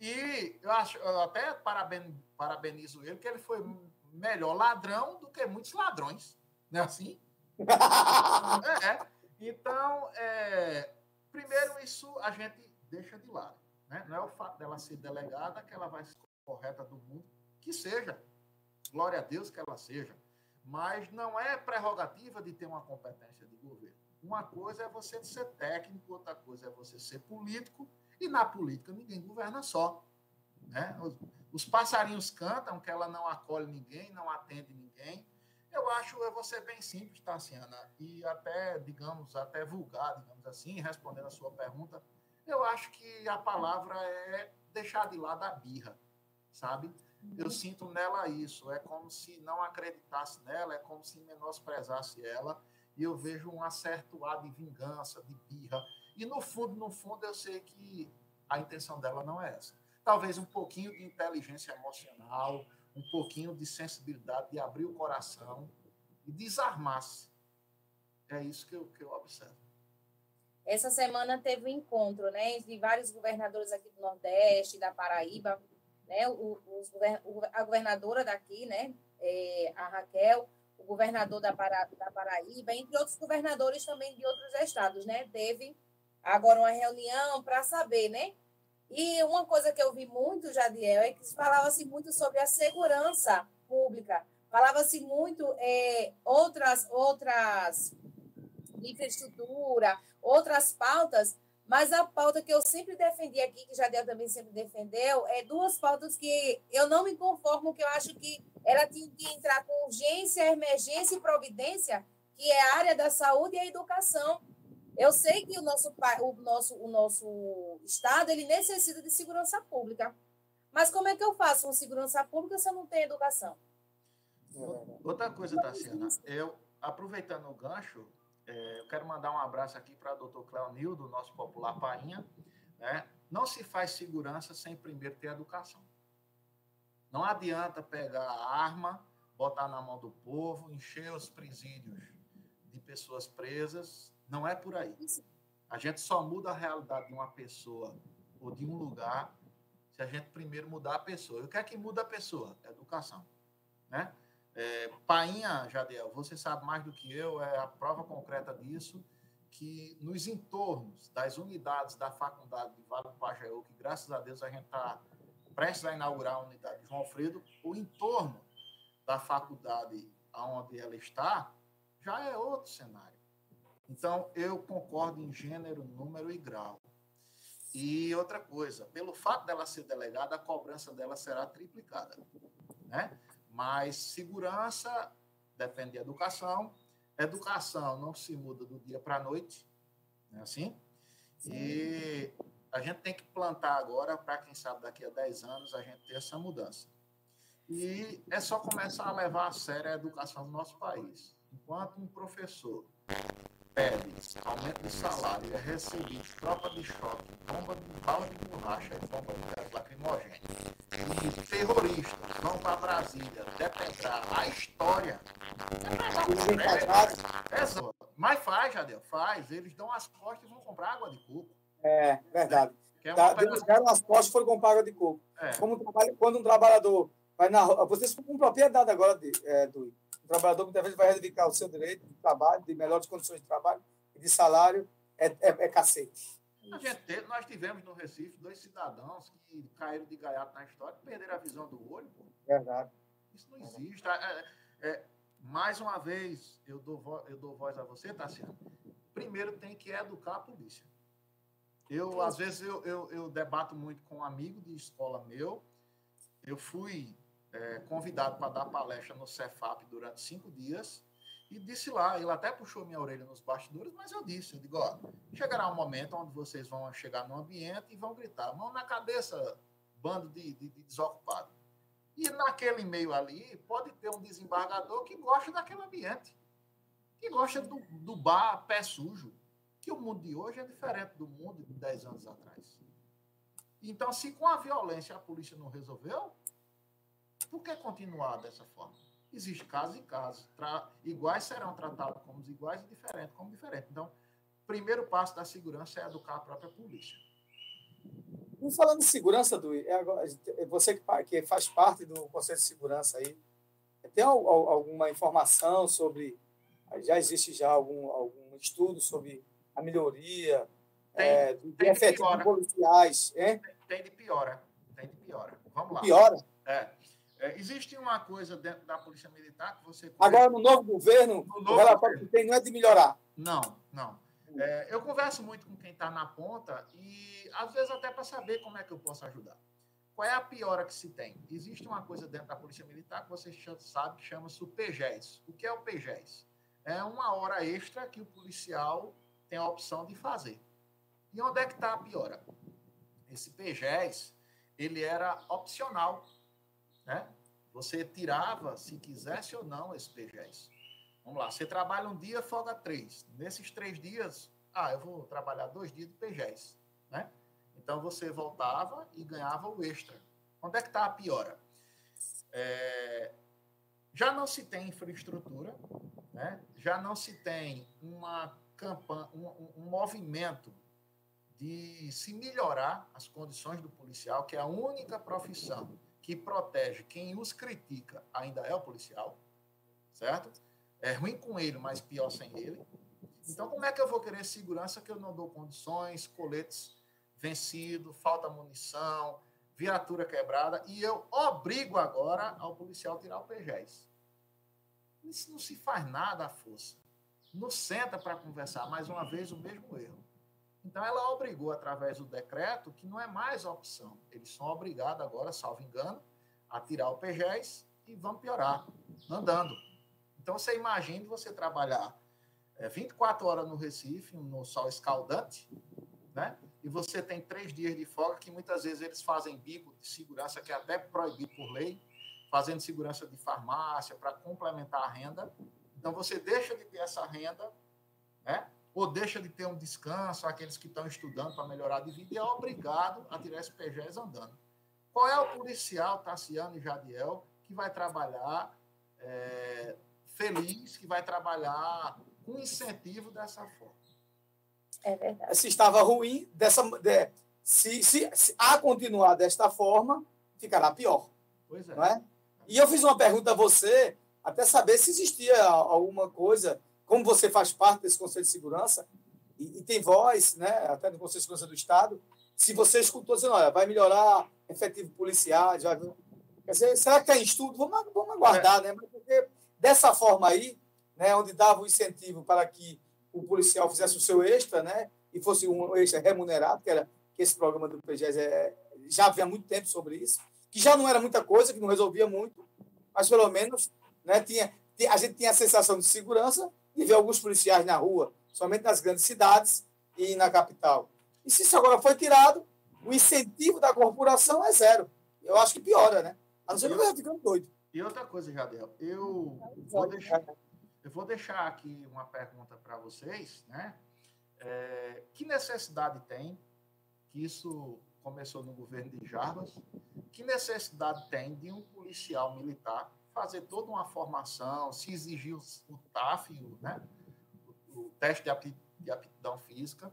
E eu, acho, eu até paraben, parabenizo ele, que ele foi melhor ladrão do que muitos ladrões. Não é assim? é. Então, é, primeiro, isso a gente deixa de lado. Né? Não é o fato dela ser delegada que ela vai ser correta do mundo. Que seja. Glória a Deus que ela seja. Mas não é prerrogativa de ter uma competência de governo. Uma coisa é você ser técnico, outra coisa é você ser político. E na política ninguém governa só. Né? Os, os passarinhos cantam que ela não acolhe ninguém, não atende ninguém. Eu acho, eu vou ser bem simples, Tassiana, e até, digamos, até vulgar, digamos assim, respondendo a sua pergunta, eu acho que a palavra é deixar de lado a birra, sabe? Eu sinto nela isso, é como se não acreditasse nela, é como se menosprezasse ela, e eu vejo um certo ar de vingança, de birra, e no fundo, no fundo, eu sei que a intenção dela não é essa. Talvez um pouquinho de inteligência emocional, um pouquinho de sensibilidade, de abrir o coração e desarmar-se. É isso que eu, que eu observo. Essa semana teve um encontro né, entre vários governadores aqui do Nordeste, da Paraíba, né, o, o- a governadora daqui, né, é, a Raquel, o governador da, Para, da Paraíba, entre outros governadores também de outros estados. Né, teve agora uma reunião para saber, né? E uma coisa que eu vi muito, Jadiel, é que se falava-se muito sobre a segurança pública. Falava-se muito é, outras, outras infraestrutura, outras pautas, mas a pauta que eu sempre defendi aqui, que Jadiel também sempre defendeu, é duas pautas que eu não me conformo, que eu acho que ela tinha que entrar com urgência, emergência e providência, que é a área da saúde e a educação. Eu sei que o nosso, o nosso, o nosso Estado ele necessita de segurança pública. Mas como é que eu faço uma segurança pública se eu não tenho educação? Outra coisa, Tassiana, eu, aproveitando o gancho, é, eu quero mandar um abraço aqui para o doutor Cleonildo, nosso popular Painha. Né? Não se faz segurança sem primeiro ter educação. Não adianta pegar a arma, botar na mão do povo, encher os presídios de pessoas presas. Não é por aí. A gente só muda a realidade de uma pessoa ou de um lugar se a gente primeiro mudar a pessoa. E o que é que muda a pessoa? Educação. Né? É, Painha, Jadiel, você sabe mais do que eu, é a prova concreta disso, que nos entornos das unidades da faculdade de Vale do Pajeú, que graças a Deus a gente está prestes a inaugurar a unidade de João Alfredo, o entorno da faculdade onde ela está já é outro cenário. Então, eu concordo em gênero, número e grau. E outra coisa, pelo fato dela ser delegada, a cobrança dela será triplicada. Né? Mas segurança depende de educação. Educação não se muda do dia para a noite, não é assim? E a gente tem que plantar agora, para quem sabe daqui a 10 anos a gente ter essa mudança. E é só começar a levar a sério a educação do nosso país. Enquanto um professor pede aumento de salário e é recebido tropa de choque, bomba de bala de borracha e bomba de lacrimogêneo, e terroristas vão para Brasília depredar a história. É, Exato. Mas faz, Jadel, faz. Eles dão as costas e vão comprar água de coco. É, verdade. Que é Tá, as costas e foram comprar água de coco. É. Como um quando um trabalhador vai na rua, vocês com propriedade agora, de, é, do um trabalhador muitas vezes vai reivindicar o seu direito de trabalho, de melhores condições de trabalho e de salário, é, é, é cacete. A gente teve- nós tivemos no Recife dois cidadãos que caíram de gaiato na história e perderam a visão do olho. Pô. Verdade. Isso não existe. É, é, é, mais uma vez, eu dou, vo- eu dou voz a você, Tassiano. Primeiro tem que educar a polícia. Eu, às vezes, eu, eu, eu debato muito com um amigo de escola meu. Eu fui é, convidado para dar palestra no Cefap durante cinco dias e disse lá, ele até puxou minha orelha nos bastidores, mas eu disse, eu digo, ó, chegará um momento onde vocês vão chegar no ambiente e vão gritar, mão na cabeça, bando de, de, de desocupado. E naquele meio ali, pode ter um desembargador que gosta daquele ambiente, que gosta do, do bar pé sujo, que o mundo de hoje é diferente do mundo de 10 anos atrás. Então, se com a violência a polícia não resolveu, por que continuar dessa forma? Existe casos e casos. Tra- iguais serão tratados como iguais e diferentes como diferentes. Então, o primeiro passo da segurança é educar a própria polícia. E falando de segurança, Dui, é agora- é você que, faz parte do Conselho de Segurança aí, tem al- al- alguma informação sobre, já existe já algum, algum estudo sobre a melhoria é, do tem de piora. policiais, hein? Tem de piora. Tem de piora. Vamos lá. Piora? É. É, existe uma coisa dentro da Polícia Militar que você. Agora, no novo governo, o novo relatório que tem não é de melhorar. Não, não. É, eu converso muito com quem está na ponta e, às vezes, até para saber como é que eu posso ajudar. Qual é a piora que se tem? Existe uma coisa dentro da Polícia Militar que você sabe que chama-se o PGES. O que é o PGES? É uma hora extra que o policial tem a opção de fazer. E onde é que está a piora? Esse PGES, ele era opcional, né? Você tirava, se quisesse ou não, esse PGES. Vamos lá, você trabalha um dia, folga três. Nesses três dias, ah, eu vou trabalhar dois dias de PGES, né? Então você voltava e ganhava o extra. Onde é que está a piora? É, já não se tem infraestrutura, né? já não se tem uma campanha, um, um- um movimento de se melhorar as condições do policial, que é a única profissão que protege quem os critica ainda é o policial, certo? É ruim com ele, mas pior sem ele. Então, como é que eu vou querer segurança que eu não dou condições, coletes vencidos, falta munição, viatura quebrada, e eu obrigo agora ao policial tirar o PGES? Isso não se faz nada à força. Não senta para conversar mais uma vez o mesmo erro. Então, ela obrigou, através do decreto, que não é mais opção. Eles são obrigados agora, salvo engano, a tirar o PGES e vão piorar, andando. Então, você imagine você trabalhar é, 24 horas no Recife, no sol escaldante, né? e você tem três dias de folga, que muitas vezes eles fazem bico de segurança, que é até proibido por lei, fazendo segurança de farmácia para complementar a renda. Então, você deixa de ter essa renda, né? Ou deixa de ter um descanso, aqueles que estão estudando para melhorar de vida, e é obrigado a tirar esse PGES andando. Qual é o policial, Tassiano e Jadiel, que vai trabalhar é, feliz, que vai trabalhar com incentivo dessa forma? É verdade. Se estava ruim, dessa, de- se, se, se a continuar desta forma, ficará pior. Pois é. Não é? E eu fiz uma pergunta a você, até saber se existia alguma coisa, como você faz parte desse Conselho de Segurança, e, e tem voz, né, até no Conselho de Segurança do Estado, se você escutou dizendo, olha, vai melhorar efetivo policiais, vai... Quer dizer, será que tem estudo? Vamos, vamos aguardar, né? Mas Porque dessa forma aí, né, onde dava o incentivo para que o policial fizesse o seu extra, né, e fosse um extra remunerado, que era que esse programa do PGES é, já havia muito tempo sobre isso, que já não era muita coisa, que não resolvia muito, mas pelo menos né, tinha, ti- a gente tinha a sensação de segurança de ver alguns policiais na rua, somente nas grandes cidades e na capital. E se isso agora foi tirado, o incentivo da corporação é zero. Eu acho que piora, né? A não ser que eu esteja ficando doido. E outra coisa, Jadel, eu vou deixar, eu vou deixar aqui uma pergunta para vocês, né? É, que necessidade tem, que isso começou no governo de Jarbas, que necessidade tem de um policial militar fazer toda uma formação, se exigir o, TAF, o, né? o, teste de apti- de aptidão física,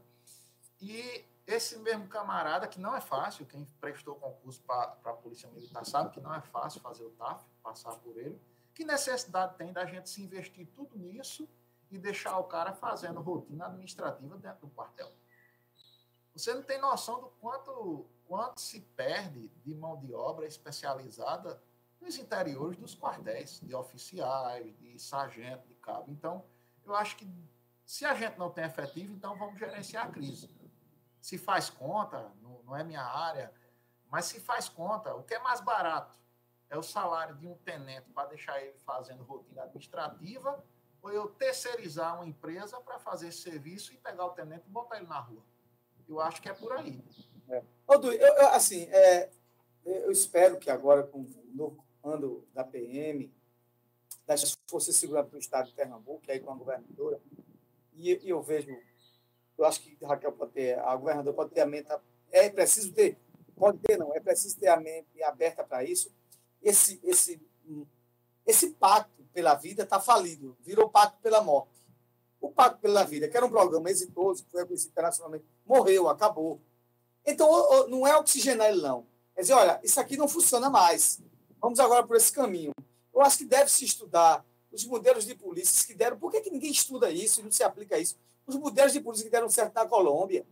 e esse mesmo camarada, que não é fácil, quem prestou concurso para a Polícia Militar sabe que não é fácil fazer o TAF, passar por ele, Que necessidade tem da gente se investir tudo nisso e deixar o cara fazendo rotina administrativa dentro do quartel? Você não tem noção do quanto, quanto se perde de mão de obra especializada nos interiores dos quartéis, de oficiais, de sargento, de cabo. Então, eu acho que se a gente não tem efetivo, então vamos gerenciar a crise. Se faz conta, não, não é minha área, mas se faz conta, o que é mais barato? É o salário de um tenente para deixar ele fazendo rotina administrativa ou eu terceirizar uma empresa para fazer serviço e pegar o tenente e botar ele na rua? Eu acho que é por aí. É. Ô, Du, eu, eu, assim, é, eu espero que agora, com o novo ando da PM, das Forças de Segurança do Estado de Pernambuco, aí com a governadora, e, eu vejo, eu acho que Raquel pode ter, a governadora pode ter a mente, é preciso ter, pode ter não, é preciso ter a mente aberta para isso. Esse, esse, esse pacto pela vida está falido, virou pacto pela morte. O Pacto pela Vida, que era um programa exitoso, que foi reconhecido internacionalmente, morreu, acabou. Então, não é oxigenar ele, não. Quer dizer, olha, isso aqui não funciona mais. Vamos agora por esse caminho. Eu acho que deve se estudar os modelos de polícias que deram. Por que, que ninguém estuda isso e não se aplica isso? Os modelos de polícia que deram certo na Colômbia.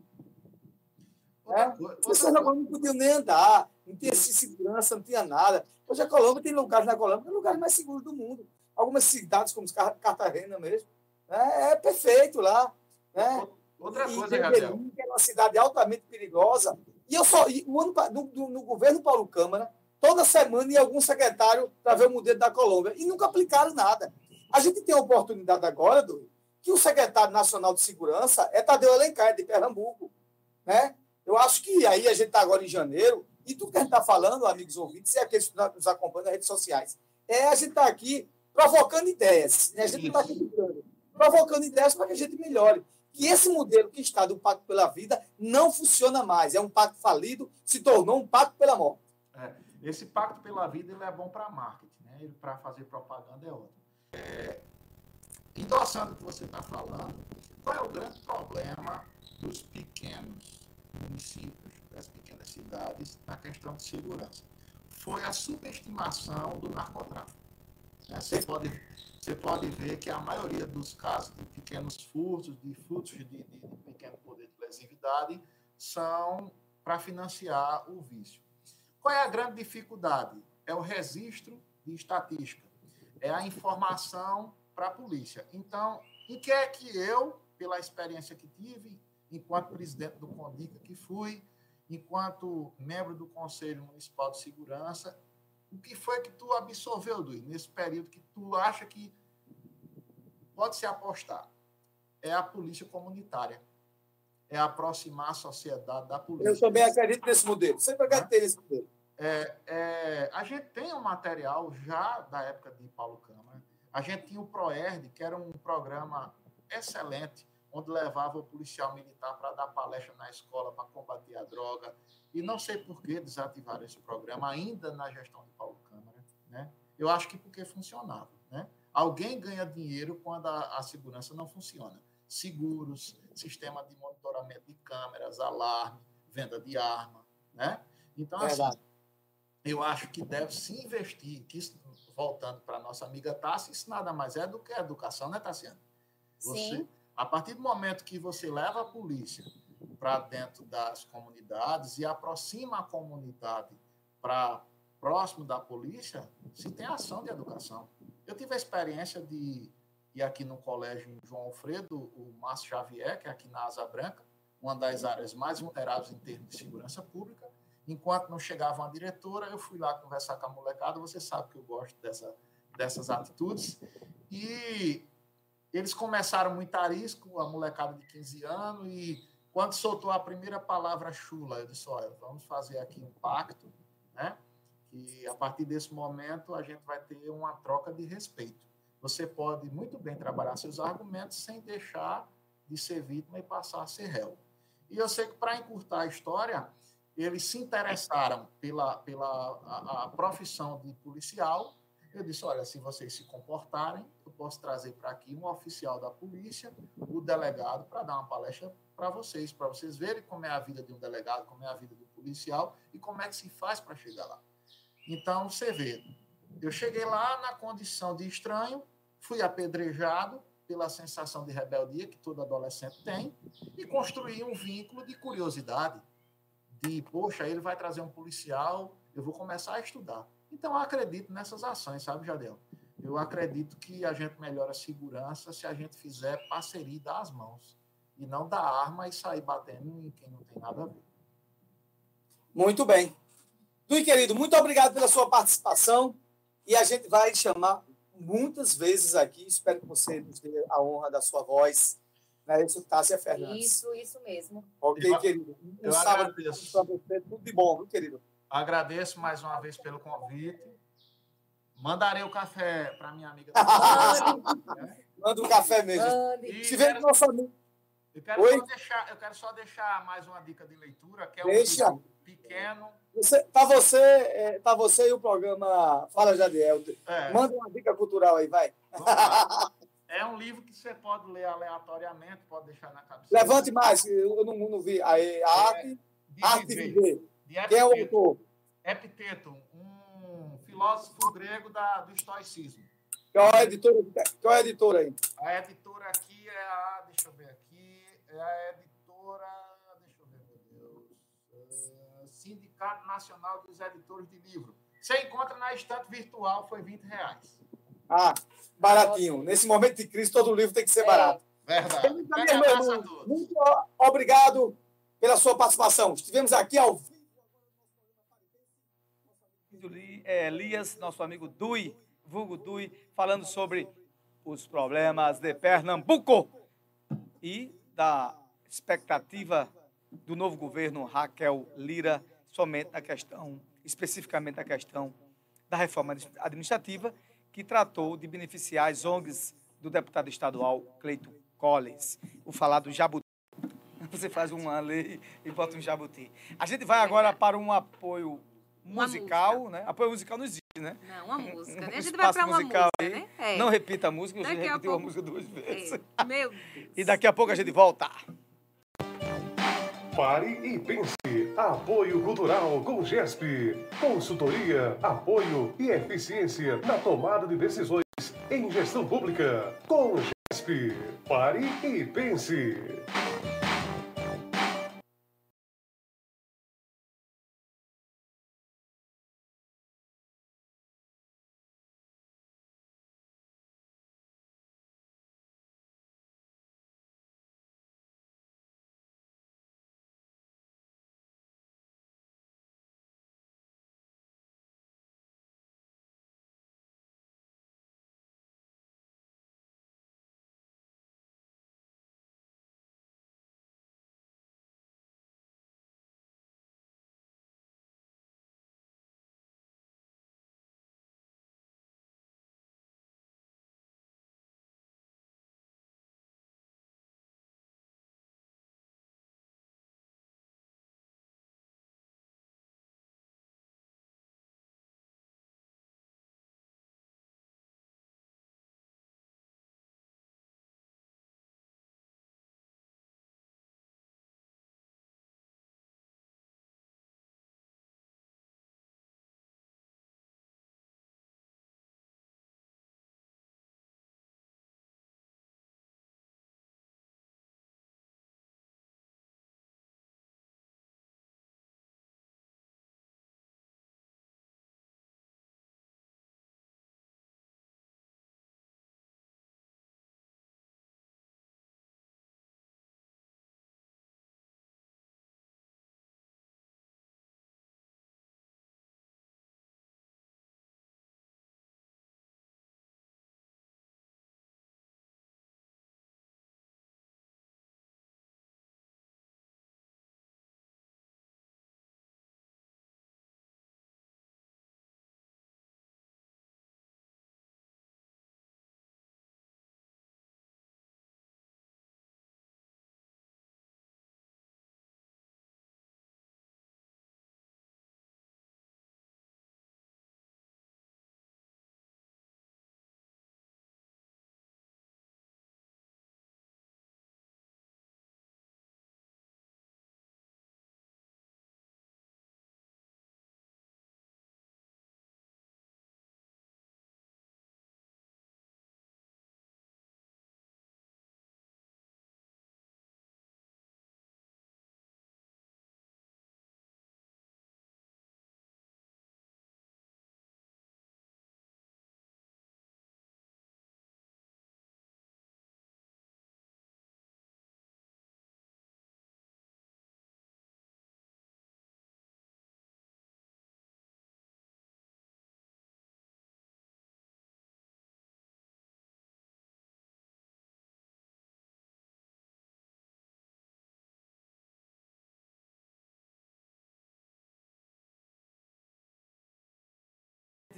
Né? Vocês agora não podiam nem andar, não tinha segurança, não tinha nada. Hoje a Colômbia tem lugares na Colômbia que são lugares mais seguros do mundo. Algumas cidades, como Cartagena mesmo, né? é perfeito lá. Né? Outra e coisa, Gabriel. É uma cidade altamente perigosa. E eu só, e no, no, no governo Paulo Câmara, toda semana ia algum secretário para ver o modelo da Colômbia e nunca aplicaram nada. A gente tem a oportunidade agora, do que o secretário nacional de segurança é Tadeu Alencar, de Pernambuco. Né? Eu acho que aí a gente está agora em janeiro, e tudo que a gente está falando, amigos ouvintes, e aqueles que nos acompanham nas redes sociais, é a gente está aqui provocando ideias. Né? A gente está aqui provocando ideias para que a gente melhore. Que esse modelo que está do Pacto pela Vida não funciona mais. É um pacto falido, se tornou um pacto pela morte. É. Esse pacto pela vida ele é bom para marketing, né? para fazer propaganda é ótimo. É, endossando o que você está falando, qual é o grande problema dos pequenos municípios, das pequenas cidades, na questão de segurança? Foi a subestimação do narcotráfico. Né? Você, pode, você pode ver que a maioria dos casos de pequenos furtos, de furtos de, de pequeno poder de lesividade, são para financiar o vício. Qual é a grande dificuldade? É o registro de estatística, é a informação para a polícia. Então, em que é que eu, pela experiência que tive, enquanto presidente do CONDICA que fui, enquanto membro do Conselho Municipal de Segurança, o que foi que tu absorveu, Duí, nesse período que tu acha que pode se apostar? É a polícia comunitária é aproximar a sociedade da polícia. Eu também acredito nesse modelo. Sempre acreditei nesse modelo. É, é, a gente tem um material já da época de Paulo Câmara. A gente tinha o ProERD, que era um programa excelente, onde levava o policial militar para dar palestra na escola para combater a droga. E não sei por que desativaram esse programa ainda na gestão de Paulo Câmara. Né? Eu acho que porque funcionava. Né? Alguém ganha dinheiro quando a, a segurança não funciona seguros, sistema de monitoramento de câmeras, alarme, venda de arma, né? Então, assim, eu acho que deve se investir, que isso, voltando para a nossa amiga Tassi, isso nada mais é do que educação, né, Tassiana? Você, Sim. A partir do momento que você leva a polícia para dentro das comunidades e aproxima a comunidade para próximo da polícia, se tem ação de educação. Eu tive a experiência de e aqui no Colégio João Alfredo, o Márcio Xavier, que é aqui na Asa Branca, uma das áreas mais vulneráveis em termos de segurança pública. Enquanto não chegava uma diretora, eu fui lá conversar com a molecada, você sabe que eu gosto dessa, dessas atitudes. E eles começaram muito arisco, a molecada de 15 anos, e quando soltou a primeira palavra chula, eu disse, olha, vamos fazer aqui um pacto, né? E a partir desse momento a gente vai ter uma troca de respeito você pode muito bem trabalhar seus argumentos sem deixar de ser vítima e passar a ser réu. E eu sei que, para encurtar a história, eles se interessaram pela, pela a, a profissão de policial. Eu disse: olha, se vocês se comportarem, eu posso trazer para aqui um oficial da polícia, o delegado, para dar uma palestra para vocês, para vocês verem como é a vida de um delegado, como é a vida do policial e como é que se faz para chegar lá. Então, você vê, Eu cheguei lá na condição de estranho, fui apedrejado pela sensação de rebeldia que todo adolescente tem e construí um vínculo de curiosidade, de, poxa, ele vai trazer um policial, eu vou começar a estudar. Então, eu acredito nessas ações, sabe, Jadel? Eu acredito que a gente melhora a segurança se a gente fizer parceria e dar as mãos. E não dar arma e sair batendo em quem não tem nada a ver. Muito bem. Dui, querido, muito obrigado pela sua participação. E a gente vai chamar muitas vezes aqui. Espero que você nos dê a honra da sua voz. Né? Isso, Tássia Fernandes. Isso, isso mesmo. Ok, Eu- querido. Um eu sábado agradeço. para você. Tudo de bom, viu, querido? Agradeço mais uma vez pelo convite. Mandarei o café para minha amiga. Manda um café mesmo. E Se vem com nossa amiga. Eu quero, Oi? só deixar, eu quero só deixar mais uma dica de leitura, que é um Deixa. pequeno. Tá você, é, tá você e o programa Fala Jadiel. É. Manda uma dica cultural aí, vai. É um livro que você pode ler aleatoriamente, pode deixar na cabeça. Levante mais, eu não, não vi. Aí, a arte, de arte viver. viver. Quem é o autor? Epiteto, um filósofo grego da, do estoicismo. Qual é a editora? Qual é a editora aí? A editora aqui é a. Deixa eu ver aqui. É a editora. Deixa eu ver, meu Deus. é, Sindicato Nacional dos Editores de Livro. Você encontra na estante virtual, foi 20 reais. Ah, baratinho. Nesse momento de crise, todo livro tem que É. ser barato. Verdade. Muito. Muito obrigado pela sua participação. Estivemos aqui ao vivo. É, Elias, nosso amigo Dui, vulgo Dui, falando sobre os problemas de Pernambuco e da expectativa do novo governo Raquel Lira somente na questão, especificamente na questão da reforma administrativa, que tratou de beneficiar as ONGs do deputado estadual Cleito Collins. O falar do Jabuti. Você faz uma lei e bota um jabuti. A gente vai agora para um apoio musical, né? Apoio musical não existe, né? Não, uma música, né? A Um gente vai pra uma musical música, aí. né? É. Não repita a música, você Daqui a repetiu a pouco- música duas vezes. É. Meu E daqui a pouco a gente volta. Pare e pense. Apoio Cultural com GESP. Consultoria, apoio e eficiência na tomada de decisões em gestão pública. Com GESP. Pare e pense.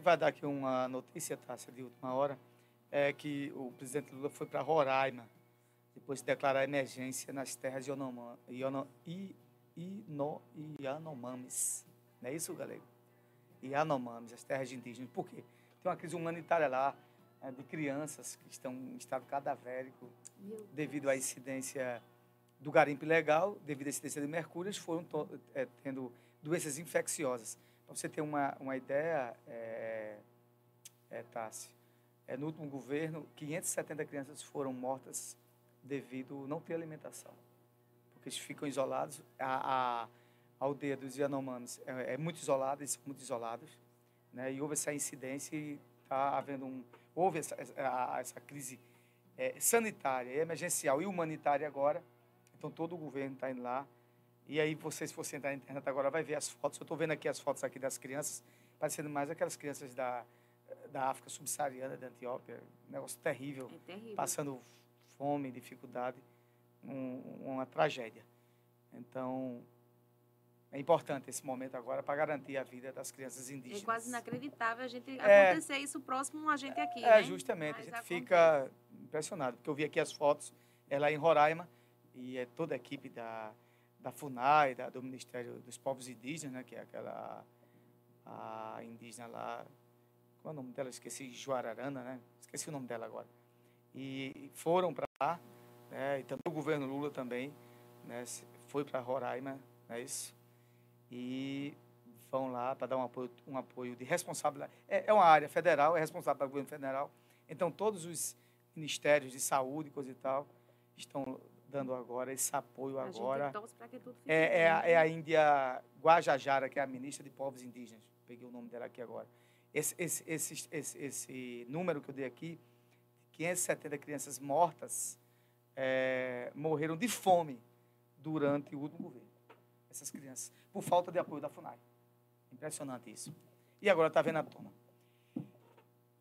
Gente vai dar aqui uma notícia, Tássia, de última hora, é que o presidente Lula foi para Roraima, depois de declarar emergência nas terras de Yanomami, Yono, I, Ino, Yanomamis. Não é isso, galego? Yanomamis, as terras indígenas. Por quê? Tem uma crise humanitária lá, é, de crianças que estão em estado cadavérico devido à incidência do garimpo ilegal, devido à incidência de mercúrio, eles foram é, tendo doenças infecciosas. Para você ter uma, uma ideia, é, é, Tassi, é, no último governo, 570 crianças foram mortas devido não ter alimentação. Porque eles ficam isolados. A, a, a aldeia dos Yanomamis é, é muito isolada, eles são muito isolados. Né? E houve essa incidência e está havendo um... Houve essa, essa, essa crise é, sanitária, emergencial e humanitária agora. Então, todo o governo está indo lá. E aí, você, se você entrar na internet agora, vai ver as fotos. Eu estou vendo aqui as fotos aqui das crianças, parecendo mais aquelas crianças da, da África subsaariana, da Etiópia. Um negócio terrível. É terrível. Passando fome, dificuldade. Um- uma tragédia. Então, é importante esse momento agora para garantir a vida das crianças É indígenas. quase inacreditável a gente É. acontecer isso próximo a gente aqui, É, né? justamente. Mas a gente fica impressionado, porque eu vi aqui as fotos, é lá em Roraima, e é toda a equipe da, da FUNAI, da, do Ministério dos Povos Indígenas, né, que é aquela a indígena lá, qual é o nome dela? Esqueci, Juararana, né? Esqueci o nome dela agora. E foram para lá, né, e também o governo Lula também, né, foi para Roraima, não é isso? E vão lá para dar um apoio, um apoio de responsabilidade. É, é uma área federal, é responsável pelo governo federal. Então, todos os ministérios de saúde, coisa e tal, estão dando agora esse apoio A agora. É, é, a, é a Índia Guajajara, que é a ministra de Povos Indígenas. Peguei o nome dela aqui agora. Esse, esse, esse, esse, esse número que eu dei aqui, 570 crianças mortas, é, morreram de fome durante o último governo. Essas crianças, por falta de apoio da FUNAI. Impressionante isso. E agora está vendo a toma.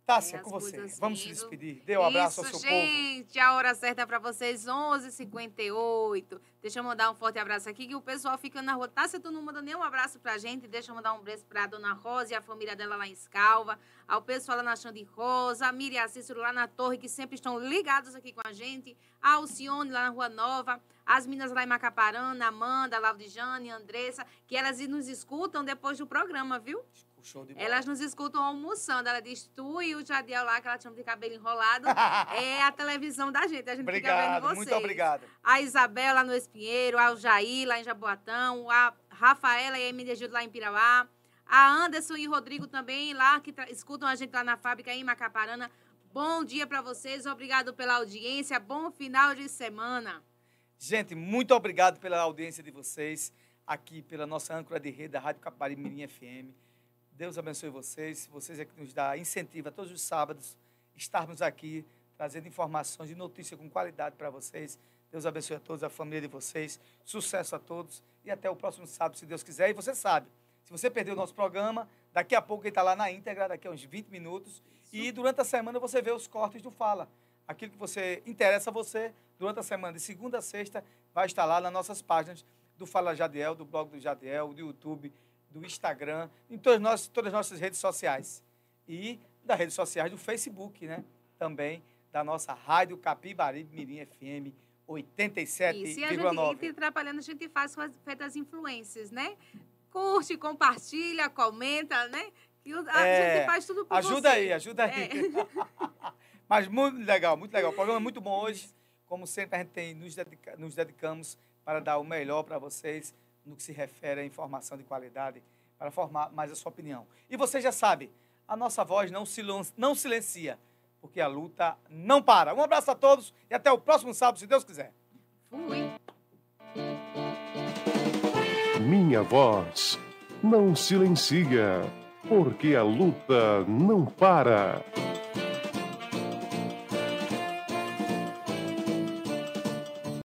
Tássia, É, com você. Vamos se despedir. Dê um abraço Isso, ao seu povo. gente, a hora certa para vocês, 11h58. Deixa eu mandar um forte abraço aqui, que o pessoal fica na rua. Tá, se tu não manda nenhum abraço pra gente, deixa eu mandar um beijo pra dona Rosa e a família dela lá em Escalva, ao pessoal lá na Xande Rosa, a Miriam Cícero lá na Torre, que sempre estão ligados aqui com a gente, a Alcione lá na Rua Nova, as minas lá em Macaparana, Amanda, Laudijane, Andressa, que elas nos escutam depois do programa, viu? Elas nos escutam almoçando. Ela diz, tu e o Jadiel lá, que ela chama de cabelo enrolado, é a televisão da gente. A gente fica vendo Obrigado, vocês. muito obrigado. A Isabel lá no Espinheiro, a Jair lá em Jaboatão, a Rafaela e a Emília Gildo lá em Pirauá, a Anderson e Rodrigo também lá, que escutam a gente lá na fábrica em Macaparana. Bom dia para vocês, obrigado pela audiência, bom final de semana. Gente, muito obrigado pela audiência de vocês aqui pela nossa âncora de rede da Rádio Capari Mirim FM. Deus abençoe vocês. Vocês é que nos dá incentivo a todos os sábados estarmos aqui trazendo informações e notícias com qualidade para vocês. Deus abençoe a todos, a família de vocês. Sucesso a todos e até o próximo sábado, se Deus quiser. E você sabe, se você perdeu o nosso programa, daqui a pouco ele está lá na íntegra, daqui a uns 20 minutos. E durante a semana você vê os cortes do Fala. Aquilo que você interessa a você, durante a semana, de segunda a sexta, vai estar lá nas nossas páginas do Fala Jadiel, do blog do Jadiel, do YouTube, do Instagram, em todas, nós, todas as nossas redes sociais. E das redes sociais do Facebook, né? Também da nossa Rádio Capibaribe Mirim FM Isso, e a gente, e 87,9. trabalhando, a gente faz com as influências, né? Curte, compartilha, comenta, né? Que a É, gente faz tudo por Ajuda você. aí, ajuda aí. É. Mas muito legal, muito legal. O programa é muito bom hoje. Como sempre, a gente tem, nos, dedica- nos dedicamos para dar o melhor para vocês no que se refere à informação de qualidade, para formar mais a sua opinião. E você já sabe, a nossa voz não, silen- não silencia, porque a luta não para. Um abraço a todos e até o próximo sábado, se Deus quiser. Fui. Minha voz não silencia, porque a luta não para.